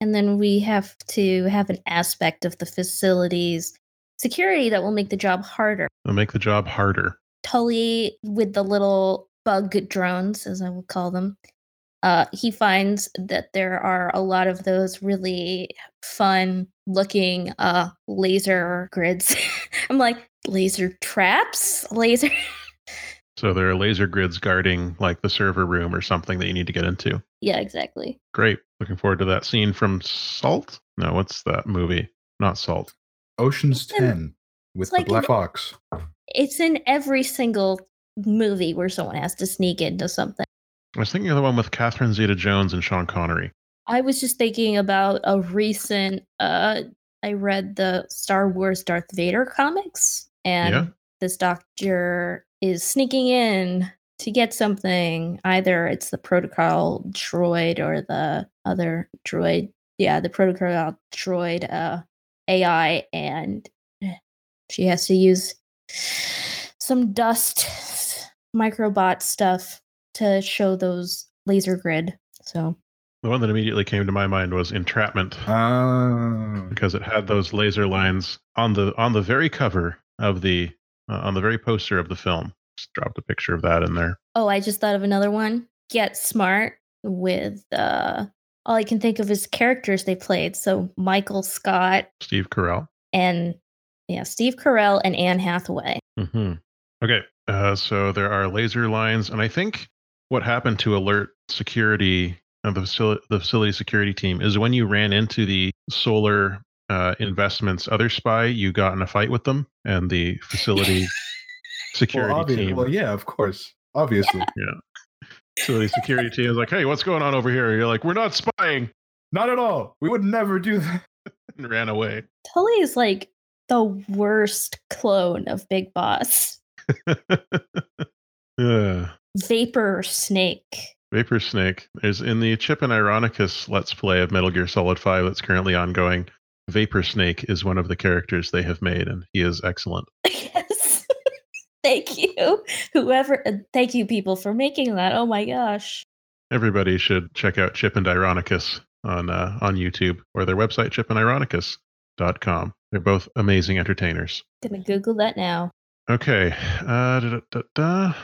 and then we have to have an aspect of the facilities security that will make the job harder. It'll make the job harder. Tully with the little bug drones, as I will call them, uh, he finds that there are a lot of those really fun looking uh, laser grids. *laughs* I'm like, laser traps? Laser. *laughs* So there are laser grids guarding like the server room or something that you need to get into. yeah, exactly. Great. Looking forward to that scene from Salt. No, what's that movie? Not Salt. Ocean's It's in- 10 with it's like the Black an- Fox. It's in every single movie where someone has to sneak into something. I was thinking of the one with Catherine Zeta Jones and Sean Connery. I was just thinking about a recent uh I read the Star Wars Darth Vader comics and Yeah. this doctor is sneaking in to get something. Either it's the protocol droid or the other droid. Yeah, the protocol droid uh AI and *sighs* she has to use some dust *sighs* microbot stuff to show those laser grid. So The one that immediately came to my mind was Entrapment Oh. because it had those laser lines on the on the very cover of the uh, on the very poster of the film. Just dropped a picture of that in there. Oh, I just thought of another one. Get Smart with uh all I can think of is characters they played. So Michael Scott Steve Carell. and yeah, Steve Carell and Anne Hathaway. hmm Okay, uh, so there are laser lines, and I think what happened to alert security of the facility, the facility security team is when you ran into the solar uh, investments other spy, you got in a fight with them, and the facility *laughs* security Well, obvi- team. well, yeah, of course. Obviously. So the security team is like, "Hey, what's going on over here?" You're like, "We're not spying," Not at all. We would never do that. *laughs* and ran away. Tully is like the worst clone of Big Boss. *laughs* yeah. Vapor Snake. Vapor Snake is in the Chip and Ironicus Let's Play of Metal Gear Solid 5 that's currently ongoing. Vapor Snake is one of the characters they have made, and he is excellent. *laughs* thank you. Whoever uh, thank you people for making that. Oh my gosh. Everybody should check out Chip and Ironicus on uh, on YouTube or their website, Chip and Ironicus. com. They're both amazing entertainers. Gonna Google that now. Okay. Uh, da, da, da.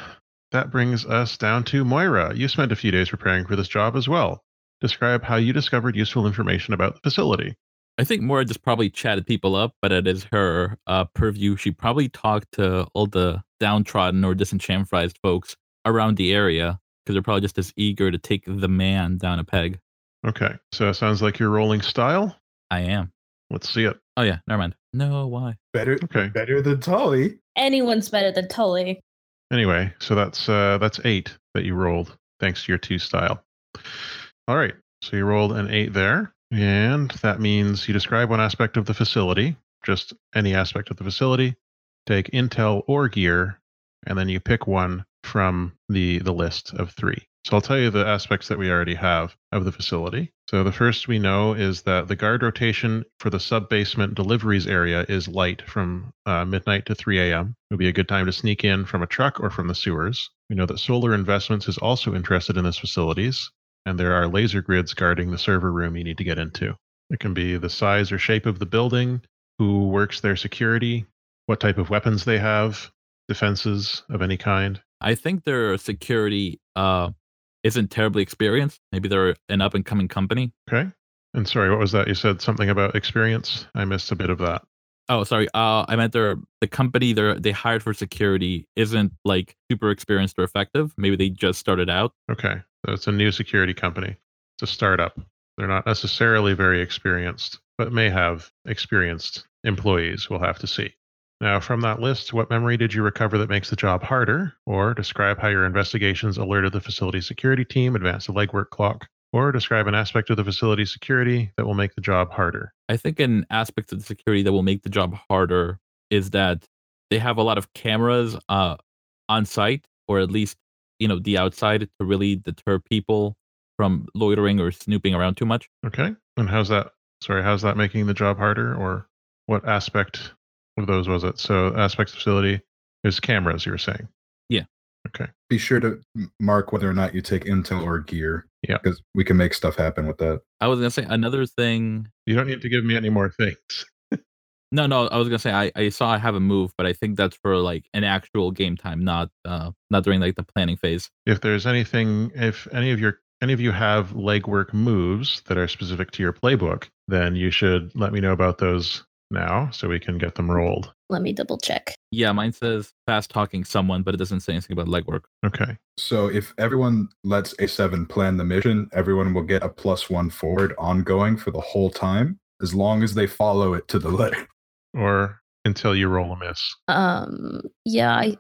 That brings us down to Moira. You spent a few days preparing for this job as well. Describe how you discovered useful information about the facility. I think Moira just probably chatted people up, but it is her uh, purview. She probably talked to all the downtrodden or disenfranchised folks around the area because they're probably just as eager to take the man down a peg. Okay. So it sounds like you're rolling style. I am. Let's see it. Oh yeah, never mind. No, why? Better, Okay. better than Tully. Anyone's better than Tully. Anyway, so that's uh, that's eight that you rolled thanks to your two style. All right, so you rolled an eight there, and that means you describe one aspect of the facility, just any aspect of the facility. Take intel or gear, and then you pick one from the the list of three. So I'll tell you the aspects that we already have of the facility. So the first we know is that the guard rotation for the sub basement deliveries area is light from uh, midnight to 3 a.m. It would be a good time to sneak in from a truck or from the sewers. We know that Solar Investments is also interested in this facilities, and there are laser grids guarding the server room you need to get into. It can be the size or shape of the building, who works their security, what type of weapons they have, defenses of any kind. I think their security uh, isn't terribly experienced. Maybe they're an up and coming company. Okay. And sorry, what was that? You said something about experience. I missed a bit of that. Oh, sorry. Uh, I meant they're the company they they hired for security isn't like super experienced or effective. Maybe they just started out. Okay. So it's a new security company. It's a startup. They're not necessarily very experienced, but may have experienced employees. We'll have to see. Now, from that list, what memory did you recover that makes the job harder? Or describe how your investigations alerted the facility security team, advance the legwork clock, or describe an aspect of the facility security that will make the job harder. I think an aspect of the security that will make the job harder is that they have a lot of cameras uh, on site, or at least you know the outside, to really deter people from loitering or snooping around too much. Okay. And how's that? Sorry, how's that making the job harder? Or what aspect of those was it? So, aspects of facility is cameras, you were saying. Yeah. Okay. Be sure to mark whether or not you take intel or gear. Yeah. Because we can make stuff happen with that. I was gonna say another thing. You don't need to give me any more things. No, no, I was gonna say I, I saw I have a move, but I think that's for like an actual game time, not uh not during like the planning phase. If there's anything, if any of your any of you have legwork moves that are specific to your playbook, then you should let me know about those now so we can get them rolled. Let me double check. Yeah, mine says fast talking someone, but it doesn't say anything about legwork. Okay. So if everyone lets A7 plan the mission, everyone will get a plus one forward ongoing for the whole time, as long as they follow it to the *laughs* letter. Or until you roll a miss. Um, yeah, I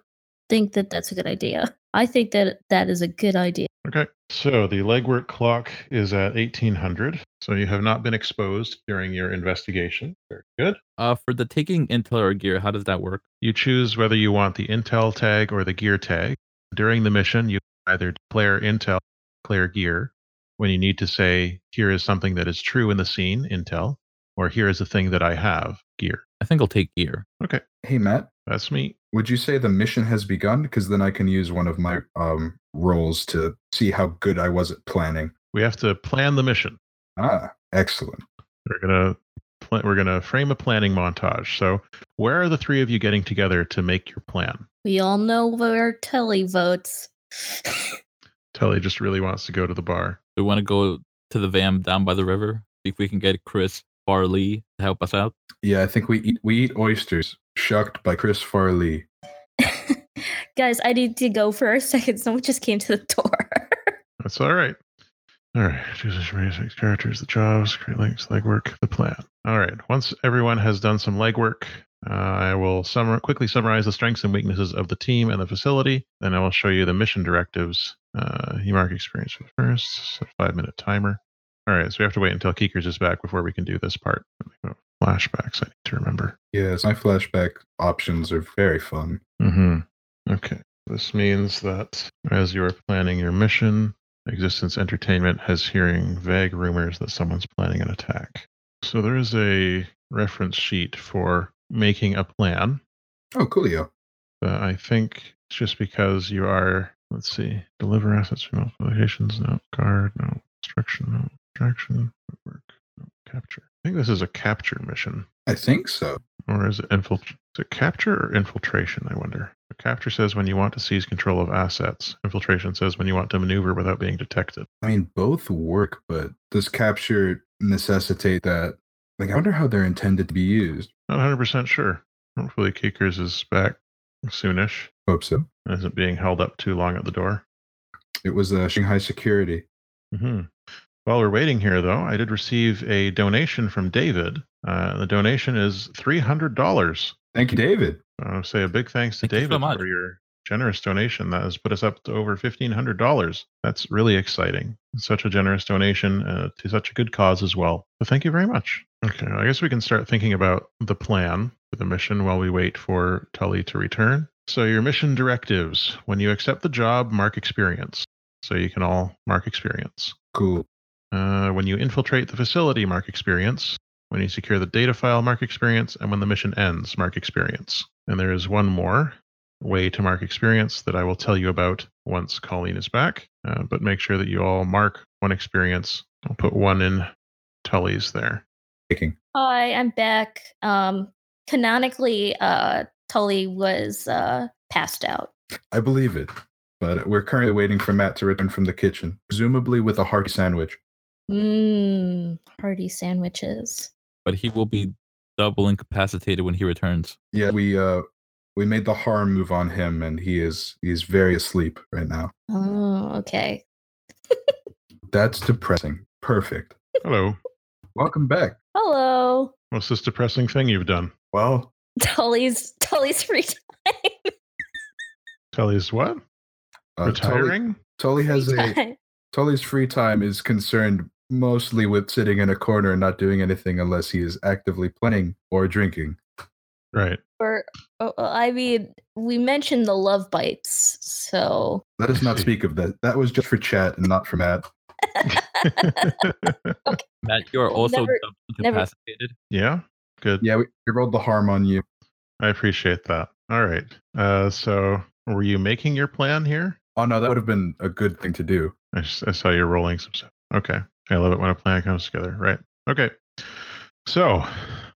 think that that's a good idea. I think that that is a good idea. Okay. So the legwork clock is at 1800. So you have not been exposed during your investigation. Very good. Uh for the taking intel or gear, how does that work? You choose whether you want the intel tag or the gear tag. During the mission, you either declare intel, declare gear. When you need to say, here is something that is true in the scene, intel, or here is the thing that I have, gear. I think I'll take gear. Okay. Hey Matt, That's me. would you say the mission has begun? Because then I can use one of my um rolls to see how good I was at planning. We have to plan the mission. Ah, excellent. We're gonna pl- we're gonna frame a planning montage. So, where are the three of you getting together to make your plan? We all know where Tully votes. Tully just really wants to go to the bar. We want to go to the VAM down by the river? See if we can get Chris Farley to help us out. Yeah, I think we eat we eat oysters. Shucked by Chris Farley. *laughs* Guys, I need to go for a second. Someone just came to the door. *laughs* That's all right. All right. Choose a six characters, the jobs, create links, legwork, the plan. All right. Once everyone has done some legwork, uh, I will summar- quickly summarize the strengths and weaknesses of the team and the facility. Then I will show you the mission directives. Uh, you mark experience first. Set a five minute timer. All right. So we have to wait until Keekers is back before we can do this part. Flashbacks. I need to remember. Yes, my flashback options are very fun. Mm-hmm. Okay. This means that as you are planning your mission, Existence Entertainment has hearing vague rumors that someone's planning an attack. So there is a reference sheet for making a plan. Oh, coolio. But I think it's just because you are, let's see, deliver assets from multiple locations, no guard, no destruction, no distraction, work, no capture. I think this is a capture mission. I think so. Or is it infiltr- is it capture or infiltration? I wonder. Capture says when you want to seize control of assets. Infiltration says when you want to maneuver without being detected. I mean, both work, but does capture necessitate that? Like, I wonder how they're intended to be used. Not 100% sure. Hopefully, Keekers is back soonish. Hope so. Isn't being held up too long at the door. It was uh, Shanghai Security. hmm While we're waiting here, though, I did receive a donation from David. Uh, the donation is $300. Thank you, David. I'll say a big thanks to Thank you so David much. for your generous donation. That has put us up to over $1,500. That's really exciting. Such a generous donation uh, to such a good cause as well. So thank you very much. Okay, I guess we can start thinking about the plan for the mission while we wait for Tully to return. So, your mission directives when you accept the job, mark experience. So, you can all mark experience. Cool. Uh, when you infiltrate the facility, mark experience. When you secure the data file, mark experience. And when the mission ends, mark experience. And there is one more way to mark experience that I will tell you about once Colleen is back. Uh, but make sure that you all mark one experience. I'll put one in Tully's there. Taking. Hi, I'm back. Um, canonically, uh, Tully was uh, passed out. I believe it. But we're currently waiting for Matt to return from the kitchen, presumably with a hearty sandwich. Mmm, hearty sandwiches. But he will be double incapacitated when he returns. Yeah, we uh we made the harm move on him and he is he's very asleep right now. Oh, okay. That's depressing. Perfect. Hello. Welcome back. Hello, What's this depressing thing you've done? Well, Tully's Tully's *laughs* free time. Tully's what? uh, Retiring? Tully has a time. *laughs* Tully's free time is concerned mostly with sitting in a corner and not doing anything unless he is actively playing or drinking. Right. Or, oh, I mean, we mentioned the love bites, so Let us not speak of that. That was just for chat and not for Matt. *laughs* Matt, you are also Never- double never- incapacitated. yeah. Good. Yeah, we, we rolled the harm on you. I appreciate that. All right. Uh, so, were you making your plan here? Oh no, that would have been a good thing to do. I saw you rolling some stuff. Okay. I love it when a plan comes together. Right. Okay. So,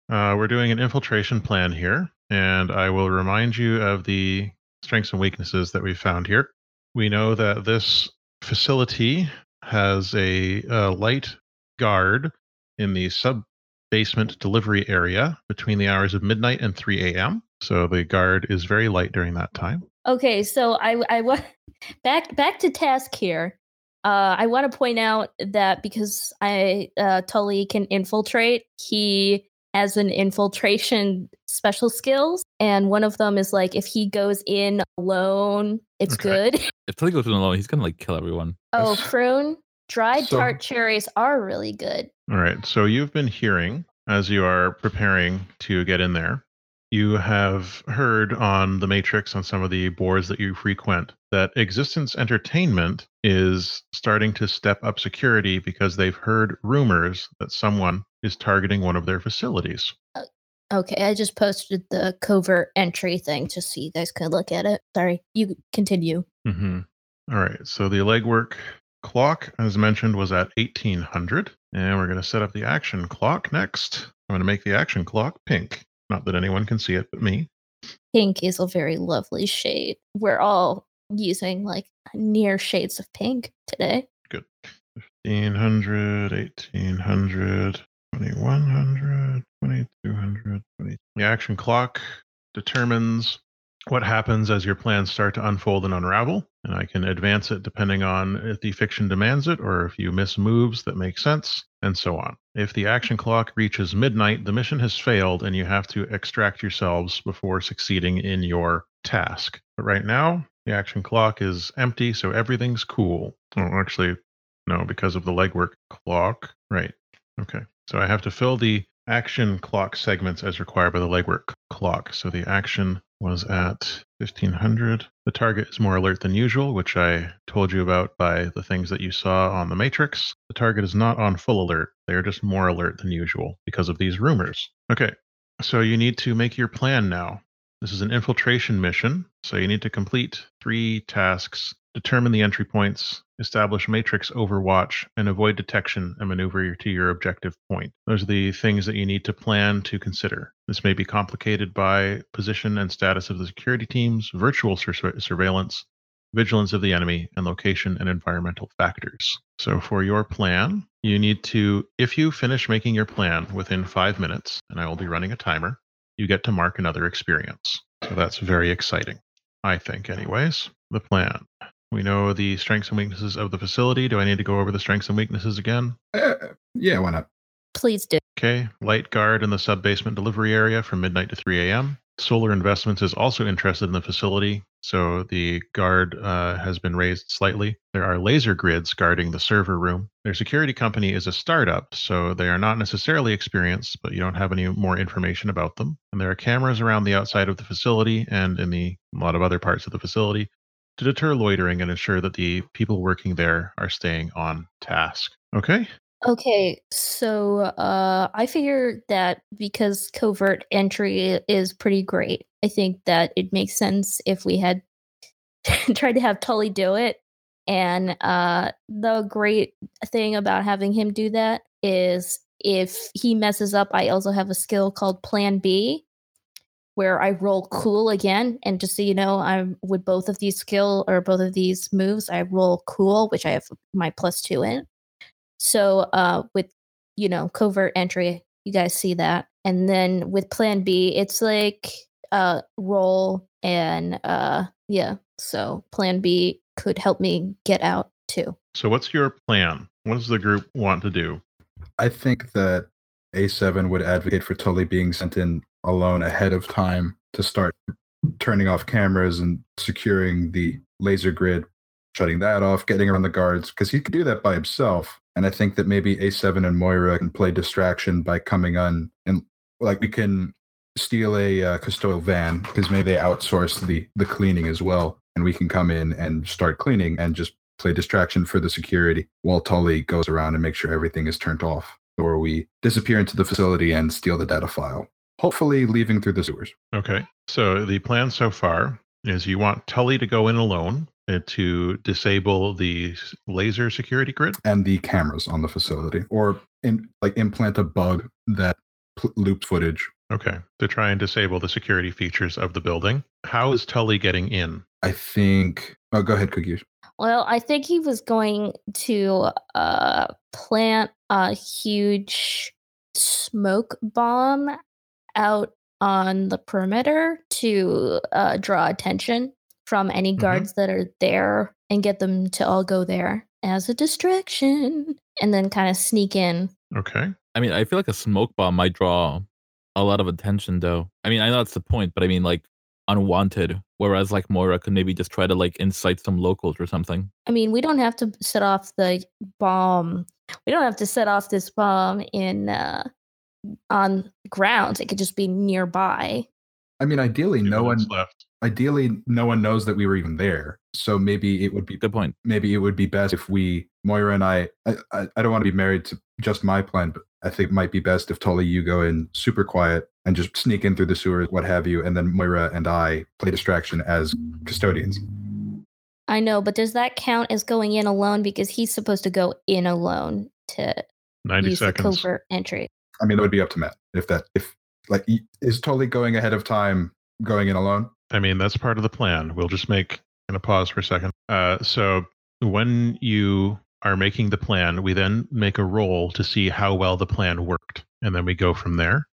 uh, we're doing an infiltration plan here, and I will remind you of the strengths and weaknesses that we found here. We know that this facility has a, uh light guard in the sub basement delivery area between the hours of midnight and 3 a.m. So the guard is very light during that time. Okay, so I I wa- *laughs* back back to task here. Uh, I want to point out that because I uh, Tully can infiltrate, he has an infiltration special skills, and one of them is like if he goes in alone, it's Okay. good. *laughs* If Tully goes in alone, he's gonna like kill everyone. oh, *laughs* prune dried So- tart cherries are really good. All right. So you've been hearing as you are preparing to get in there. You have heard on the Matrix on some of the boards that you frequent that Existence Entertainment is starting to step up security because they've heard rumors that someone is targeting one of their facilities. Okay, I just posted the covert entry thing just so you guys could look at it. Sorry, you continue. hmm All right. So the legwork clock, as mentioned, was at 1800. And we're going to set up the action clock next. I'm going to make the action clock pink. Not that anyone can see it but me. pink is a very lovely shade. We're all using like near shades of pink today. Good. 1500, 1800, 2100, 2200, 20. The action clock determines what happens as your plans start to unfold and unravel. And I can advance it depending on if the fiction demands it or if you miss moves that make sense, and so on. If the action clock reaches midnight, the mission has failed and you have to extract yourselves before succeeding in your task. But right now, the action clock is empty, so everything's cool. Oh, actually, no, because of the legwork clock. Right. Okay. So I have to fill the action clock segments as required by the legwork clock. So the action was at 1500. The target is more alert than usual, which I told you about by the things that you saw on the Matrix. The target is not on full alert. They are just more alert than usual because of these rumors. Okay. So you need to make your plan now. This is an infiltration mission, so you need to complete three tasks determine the entry points, establish matrix overwatch, and avoid detection and maneuver to your objective point. Those are the things that you need to plan to consider. This may be complicated by position and status of the security teams, virtual sur- surveillance, vigilance of the enemy, and location and environmental factors. So, for your plan, you need to, if you finish making your plan within five minutes, and I will be running a timer, you get to mark another experience. So, that's very exciting, I think, anyways. The plan. We know the strengths and weaknesses of the facility. Do I need to go over the strengths and weaknesses again? Uh, yeah, why not? Please do. Okay. Light guard in the sub basement delivery area from midnight to 3 a.m. Solar Investments is also interested in the facility, so the guard uh, has been raised slightly. There are laser grids guarding the server room. Their security company is a startup, so they are not necessarily experienced, but you don't have any more information about them. And there are cameras around the outside of the facility and in the a lot of other parts of the facility to deter loitering and ensure that the people working there are staying on task. Okay. Okay, so uh, I figure that because covert entry is pretty great, I think that it makes sense if we had *laughs* tried to have Tully do it. And uh, the great thing about having him do that is if he messes up, I also have a skill called Plan B, where I roll cool again. And just so you know, I'm with both of these skill or both of these moves, I roll cool, which I have my plus two in. So uh, with you know covert entry, you guys see that, and then with Plan B, it's like uh, roll and uh, yeah. So Plan B could help me get out too. So what's your plan? What does the group want to do? I think that A7 would advocate for Tully being sent in alone ahead of time to start turning off cameras and securing the laser grid, shutting that off, getting around the guards, because he could do that by himself. And I think that maybe A7 and Moira can play distraction by coming on and like we can steal a uh, custodial van because maybe they outsource the the cleaning as well, and we can come in and start cleaning and just play distraction for the security while Tully goes around and make sure everything is turned off. Or we disappear into the facility and steal the data file, hopefully leaving through the sewers. Okay. So the plan so far is you want Tully to go in alone uh, to disable the laser security grid. and the cameras on the facility, or in like implant a bug that pl- looped footage. Okay. To try and disable the security features of the building. How is Tully getting in? I think. Oh, go ahead, Cookies. Well, I think he was going to uh, plant a huge smoke bomb out on the perimeter to uh, draw attention from any Mhm. guards that are there and get them to all go there as a distraction and then kind of sneak in. Okay. I mean, I feel like a smoke bomb might draw a lot of attention, though. I mean, I know that's the point, but I mean, like unwanted. Whereas, like Moira could maybe just try to like incite some locals or something. I mean, we don't have to set off the bomb. We don't have to set off this bomb in uh, on grounds. It could just be nearby. I mean, ideally, Two no one. left. Ideally, no one knows that we were even there. So maybe it would be Good point. maybe it would be best if we Moira and I. I, I, I don't want to be married to just my plan, but I think it might be best if Tully you go in super quiet and just sneak in through the sewers, what have you, and then Moira and I play distraction as custodians. I know, but does that count as going in alone? Because he's supposed to go in alone to 90 use seconds. the covert entry. I mean, that would be up to Matt if that if like is totally going ahead of time going in alone. I mean, that's part of the plan. We'll just make going to pause for a second. Uh, so when you are making the plan, we then make a roll to see how well the plan worked, and then we go from there.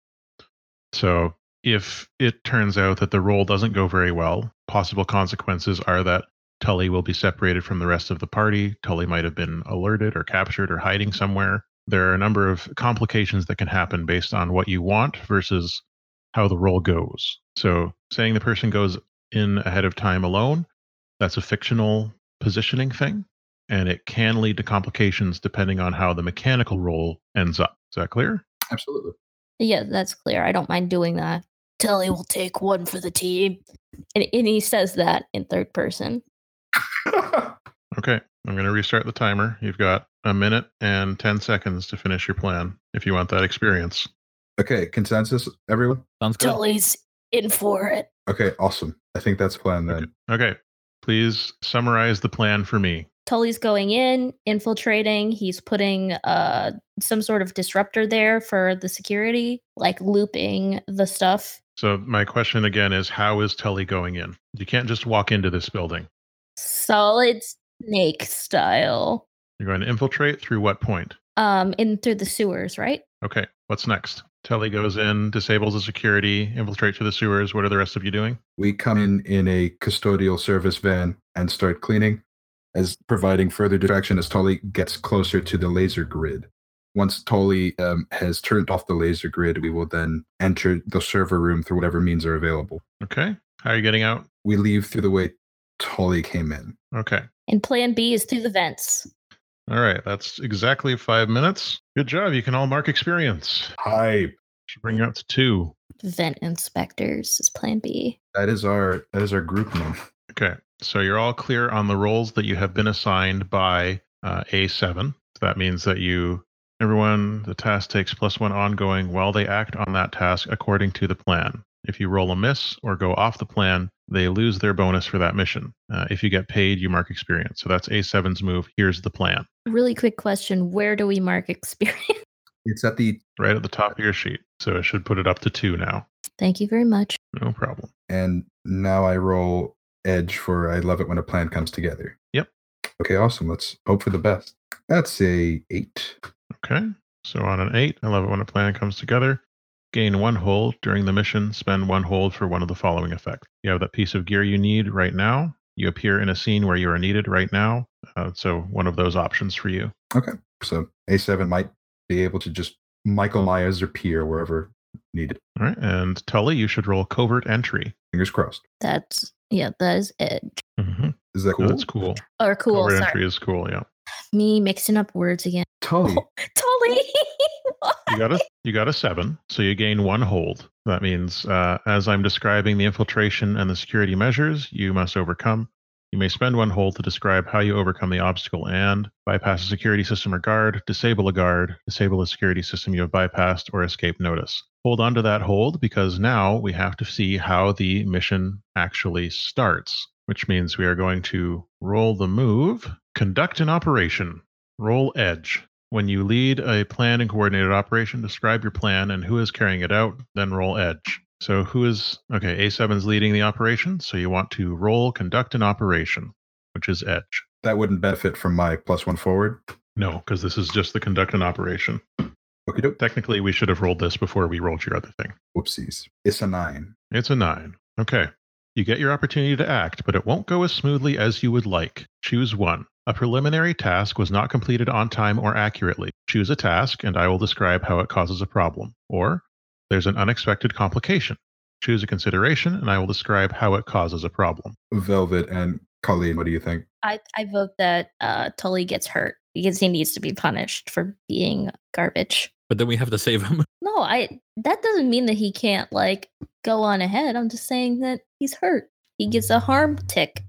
So if it turns out that the roll doesn't go very well, possible consequences are that Tully will be separated from the rest of the party. Tully might have been alerted or captured or hiding somewhere. There are a number of complications that can happen based on what you want versus how the roll goes. So saying the person goes in ahead of time alone, that's a fictional positioning thing. And it can lead to complications depending on how the mechanical roll ends up. Is that clear? Absolutely. Yeah, that's clear. I don't mind doing that. Tully will take one for the team. And, and he says that in third person. *laughs* Okay, I'm going to restart the timer. You've got a minute and 10 seconds to finish your plan if you want that experience. okay, consensus, everyone. Sounds good. Tully's in for it. Okay, awesome. I think that's a plan then. Okay, Please summarize the plan for me. Tully's going in, infiltrating. He's putting uh some sort of disruptor there for the security, like looping the stuff. So my question again is how is Tully going in? You can't just walk into this building. Solid snake style. You're going to infiltrate through what point? Um, in through the sewers, right? Okay, what's next? Tully goes in, disables the security, infiltrate to the sewers. What are the rest of you doing? We come in in a custodial service van and start cleaning, as providing further distraction as Tully gets closer to the laser grid. Once Tully um, has turned off the laser grid, we will then enter the server room through whatever means are available. Okay. How are you getting out? We leave through the way Tully came in. Okay. And plan B is through the vents. All right. That's exactly five minutes. Good job. You can all mark experience. Hype. Should bring you up to two. Vent inspectors is plan B. That is our that is our group name. Okay. So you're all clear on the roles that you have been assigned by uh, A7. So that means that you, everyone, the task takes plus one ongoing while they act on that task according to the plan. If you roll a miss or go off the plan, they lose their bonus for that mission. Uh, if you get paid, you mark experience. So that's A7's move. Here's the plan. Really quick question: Where do we mark *laughs* experience? It's at the Right at the top of your sheet. So it should put it up to two now. Thank you very much. No problem. and now I roll edge for I love it when a plan comes together. Yep. Okay, awesome. Let's hope for the best. That's a eight. Okay. So on an eight, I love it when a plan comes together. Gain one hold during the mission. Spend one hold for one of the following effects. You have that piece of gear you need right now. You appear in a scene where you are needed right now. Uh, so one of those options for you. Okay. So A7 might be able to just Michael Myers appear wherever needed. All right. And Tully, you should roll covert entry. Fingers crossed. That's yeah, that is edge. Mm-hmm. Is that cool? That's cool. Or cool. covert sorry. entry is cool. Yeah. Me mixing up words again. Tully. *laughs* Tully. You got a you got a seven, so you gain one hold. That means uh, as I'm describing the infiltration and the security measures you must overcome, you may spend one hold to describe how you overcome the obstacle and bypass a security system or guard, disable a guard, disable a security system you have bypassed, or escape notice. Hold on to that hold because now we have to see how the mission actually starts, which means we are going to roll the move, conduct an operation, roll edge. When you lead a planned and coordinated operation, describe your plan and who is carrying it out, then roll edge. So who is okay, A7 is leading the operation, so you want to roll conduct an operation, which is edge. That wouldn't benefit from my plus one forward. No, because this is just the conduct an operation. Okay. Technically, we should have rolled this before we rolled your other thing. Whoopsies. It's a nine. It's a nine. Okay. You get your opportunity to act, but it won't go as smoothly as you would like. Choose one. A preliminary task was not completed on time or accurately. Choose a task, and I will describe how it causes a problem. Or, there's an unexpected complication. Choose a consideration, and I will describe how it causes a problem. Velvet and Colleen, what do you think? I, I vote that uh, Tully gets hurt because he needs to be punished for being garbage. But then we have to save him. *laughs* No, I that doesn't mean that he can't like go on ahead. I'm just saying that he's hurt. He gets a harm tick.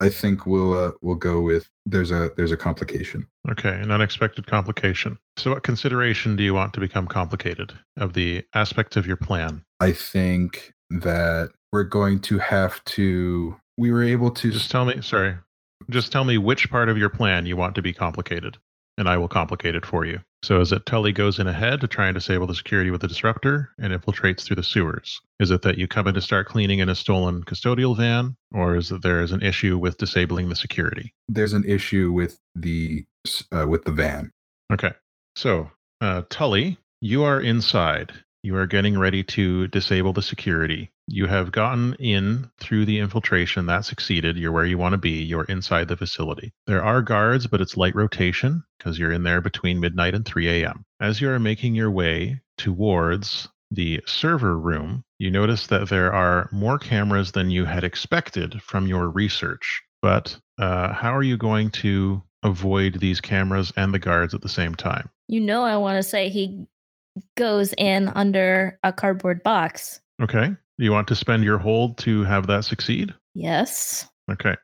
I think we'll uh, we'll go with there's a there's a complication. Okay, an unexpected complication. So, what consideration do you want to become complicated of the aspects of your plan? I think that we're going to have to. We were able to. Just tell me, sorry, just tell me which part of your plan you want to be complicated, and I will complicate it for you. So, is it Tully goes in ahead to try and disable the security with the disruptor and infiltrates through the sewers? Is it that you come in to start cleaning in a stolen custodial van, or is it there is an issue with disabling the security? there's an issue with the uh, with the van. Okay. So, uh, Tully, you are inside. You are getting ready to disable the security. You have gotten in through the infiltration. That succeeded. You're where you want to be. You're inside the facility. There are guards, but it's light rotation because you're in there between midnight and 3 a.m. As you are making your way towards the server room, you notice that there are more cameras than you had expected from your research. But uh, how are you going to avoid these cameras and the guards at the same time? You know, I want to say he goes in under a cardboard box. Okay. Do you want to spend your hold to have that succeed? Yes. Okay.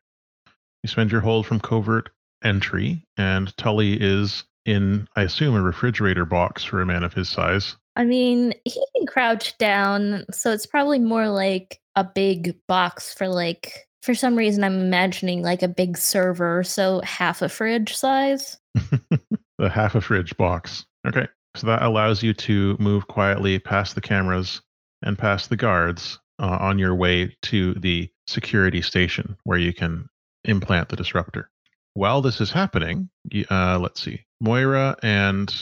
You spend your hold from covert entry, and Tully is in, I assume, a refrigerator box for a man of his size. I mean, he can crouch down, so it's probably more like a big box for like For some reason, I'm imagining like a big server, so half a fridge size. *laughs* the half a fridge box. Okay. So that allows you to move quietly past the cameras and past the guards uh, on your way to the security station where you can implant the disruptor. While this is happening, uh, let's see, Moira and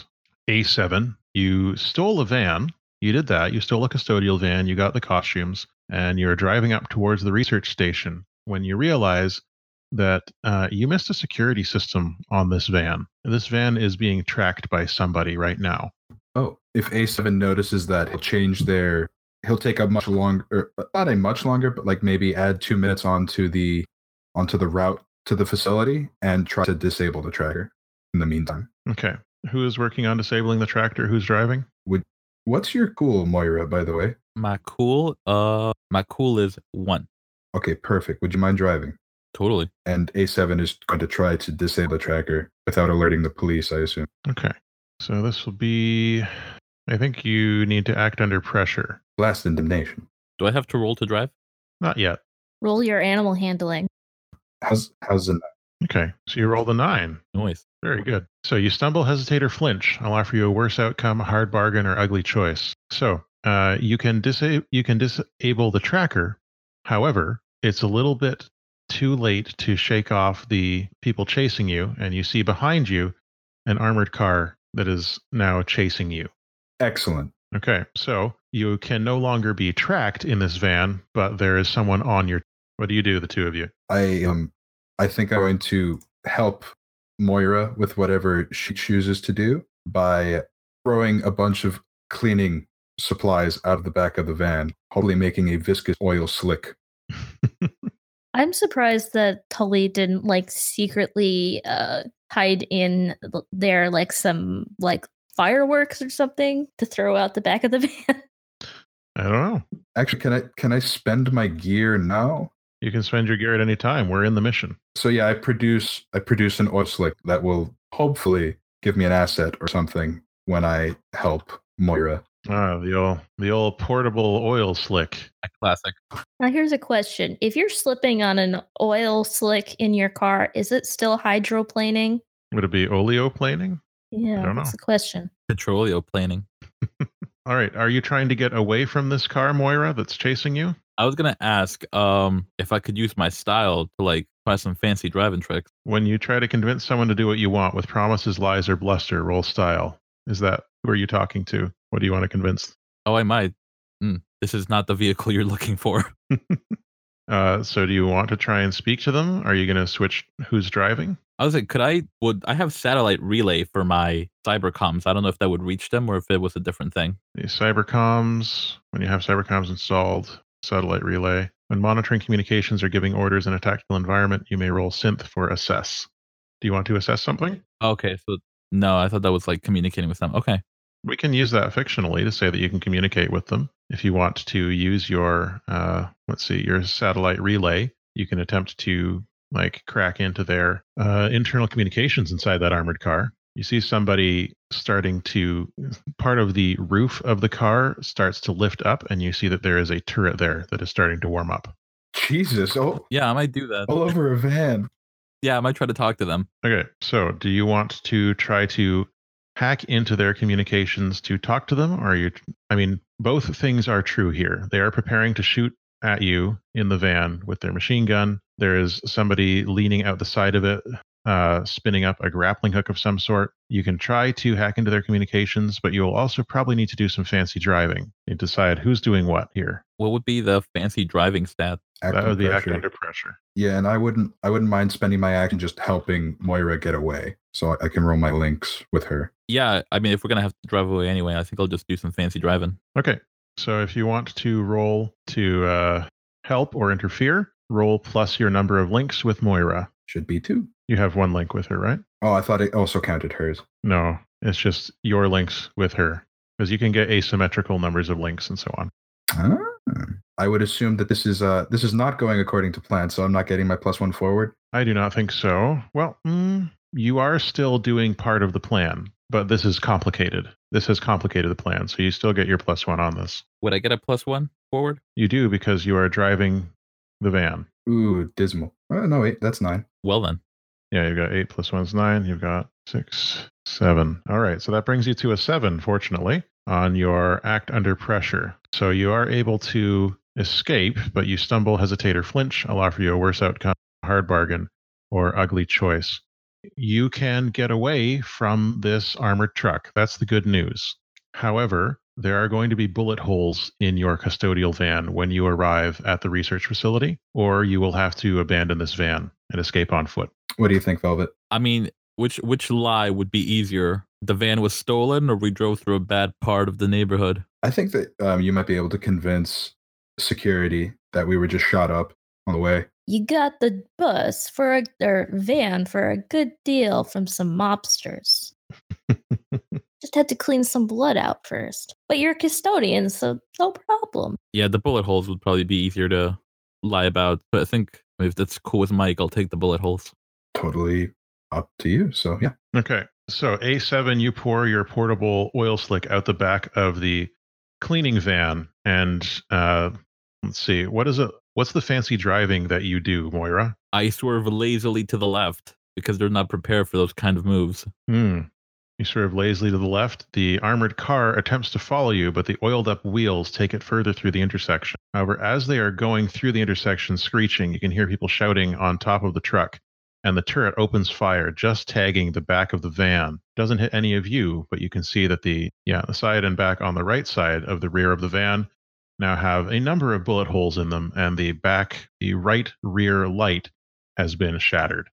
A7, you stole a van. You did that. You stole a custodial van. You got the costumes, and you're driving up towards the research station when you realize that uh, you missed a security system on this van. This van is being tracked by somebody right now. Oh, if A7 notices that, it'll change their. He'll take a much longer, not a much longer, but like maybe add two minutes onto the onto the route to the facility and try to disable the tracker. In the meantime, Okay. Who is working on disabling the tractor? Who's driving? Would what's your cool, Moira? By the way. My cool, uh, my cool is one. Okay, perfect. Would you mind driving? Totally. And A7 is going to try to disable the tracker without alerting the police. I assume. Okay. So this will be. I think you need to act under pressure. Blast indignation. Do I have to roll to drive? Not yet. Roll your animal handling. How's how's the Okay. So you roll the nine. Noise. Very good. So you stumble, hesitate, or flinch. I'll offer you a worse outcome, a hard bargain, or ugly choice. So uh, you can disa- you can disable the tracker. However, it's a little bit too late to shake off the people chasing you, and you see behind you an armored car that is now chasing you. excellent? Okay, so you can no longer be tracked in this van, but there is someone on your. What do you do, the two of you? I um I think I'm going to help Moira with whatever she chooses to do by throwing a bunch of cleaning supplies out of the back of the van, hopefully making a viscous oil slick. *laughs* I'm surprised that Tully didn't like secretly uh hide in there like some like fireworks or something to throw out the back of the *laughs* van. I don't know. Actually, can I can I spend my gear now? You can spend your gear at any time. We're in the mission. So yeah, I produce I produce an oil slick that will hopefully give me an asset or something when I help Moira. Ah, the old the old portable oil slick. A classic. now here's a question. If you're slipping on an oil slick in your car, is it still hydroplaning? Would it be oleoplaning? Yeah, I don't that's know. the question. Petrolio planning. *laughs* All right. Are you trying to get away from this car, Moira, that's chasing you? I was gonna ask um if I could use my style to like try some fancy driving tricks. When you try to convince someone to do what you want with promises, lies, or bluster, roll style. Is that who are you talking to? What do you want to convince? Oh, I might. Hmm, this is not the vehicle you're looking for. *laughs* Uh, so do you want to try and speak to them? Are you going to switch who's driving? I was like, could I? Would I have satellite relay for my cybercoms? I don't know if that would reach them or if it was a different thing. The cybercoms, when you have cybercoms installed, satellite relay. When monitoring communications or giving orders in a tactical environment, you may roll synth for assess. Do you want to assess something? Okay, so no, I thought that was like communicating with them. Okay, We can use that fictionally to say that you can communicate with them. If you want to use your, uh, let's see, your satellite relay, you can attempt to like crack into their uh, internal communications inside that armored car. You see somebody starting to, part of the roof of the car starts to lift up, and you see that there is a turret there that is starting to warm up. Jesus, oh, yeah, I might do that. all over a van. Yeah, I might try to talk to them. Okay, so do you want to try to hack into their communications to talk to them, or are you? I mean, both things are true here. They are preparing to shoot at you in the van with their machine gun. There is somebody leaning out the side of it, uh, spinning up a grappling hook of some sort. You can try to hack into their communications, but you will also probably need to do some fancy driving and decide who's doing what here. What would be the fancy driving stat? Act that under would be act pressure. under pressure. Yeah, and I wouldn't I wouldn't mind spending my action just helping Moira get away. So I can roll my links with her. Yeah, I mean, if we're gonna have to drive away anyway, I think I'll just do some fancy driving. Okay. So if you want to roll to uh, help or interfere, roll plus your number of links with Moira. Should be two. You have one link with her, right? Oh, I thought it also counted hers. No, it's just your links with her. Because you can get asymmetrical numbers of links and so on. Ah. I would assume that this is uh this is not going according to plan, so I'm not getting my plus one forward. I do not think so. Well, mm, you are still doing part of the plan, but this is complicated. This has complicated the plan, so you still get your plus one on this. Would I get a plus one forward? You do because you are driving the van. Ooh, dismal. Oh, no, wait, that's nine. Well then, Yeah, you've got eight plus one's nine. You've got six, seven. All right, so that brings you to a seven, fortunately, on your act under pressure. So you are able to escape, but you stumble, hesitate, or flinch. I'll offer you a worse outcome, hard bargain, or ugly choice. You can get away from this armored truck. That's the good news. However, there are going to be bullet holes in your custodial van when you arrive at the research facility, or you will have to abandon this van and escape on foot. What do you think, Velvet? I mean, which which lie would be easier? The van was stolen, or we drove through a bad part of the neighborhood? I think that um, you might be able to convince security that we were just shot up on the way. You got the bus for a or van for a good deal from some mobsters. *laughs* Just had to clean some blood out first. But you're a custodian, so no problem. Yeah, the bullet holes would probably be easier to lie about. But I think if that's cool with Mike, I'll take the bullet holes. Totally up to you. So yeah, Okay, so A7, you pour your portable oil slick out the back of the cleaning van, and uh, let's see, what is it? What's the fancy driving that you do, Moira? I swerve lazily to the left because they're not prepared for those kind of moves. Hmm. You swerve lazily to the left. The armored car attempts to follow you, but the oiled up wheels take it further through the intersection. However, as they are going through the intersection screeching, you can hear people shouting on top of the truck, and the turret opens fire, just tagging the back of the van. Doesn't hit any of you, but you can see that the yeah, the side and back on the right side of the rear of the van now have a number of bullet holes in them, and the back, the right rear light has been shattered.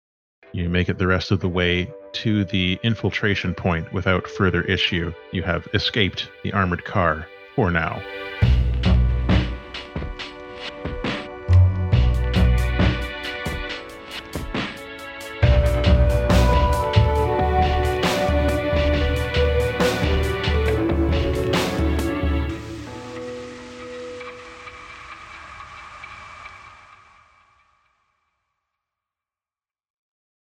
You make it the rest of the way to the infiltration point without further issue. You have escaped the armored car for now.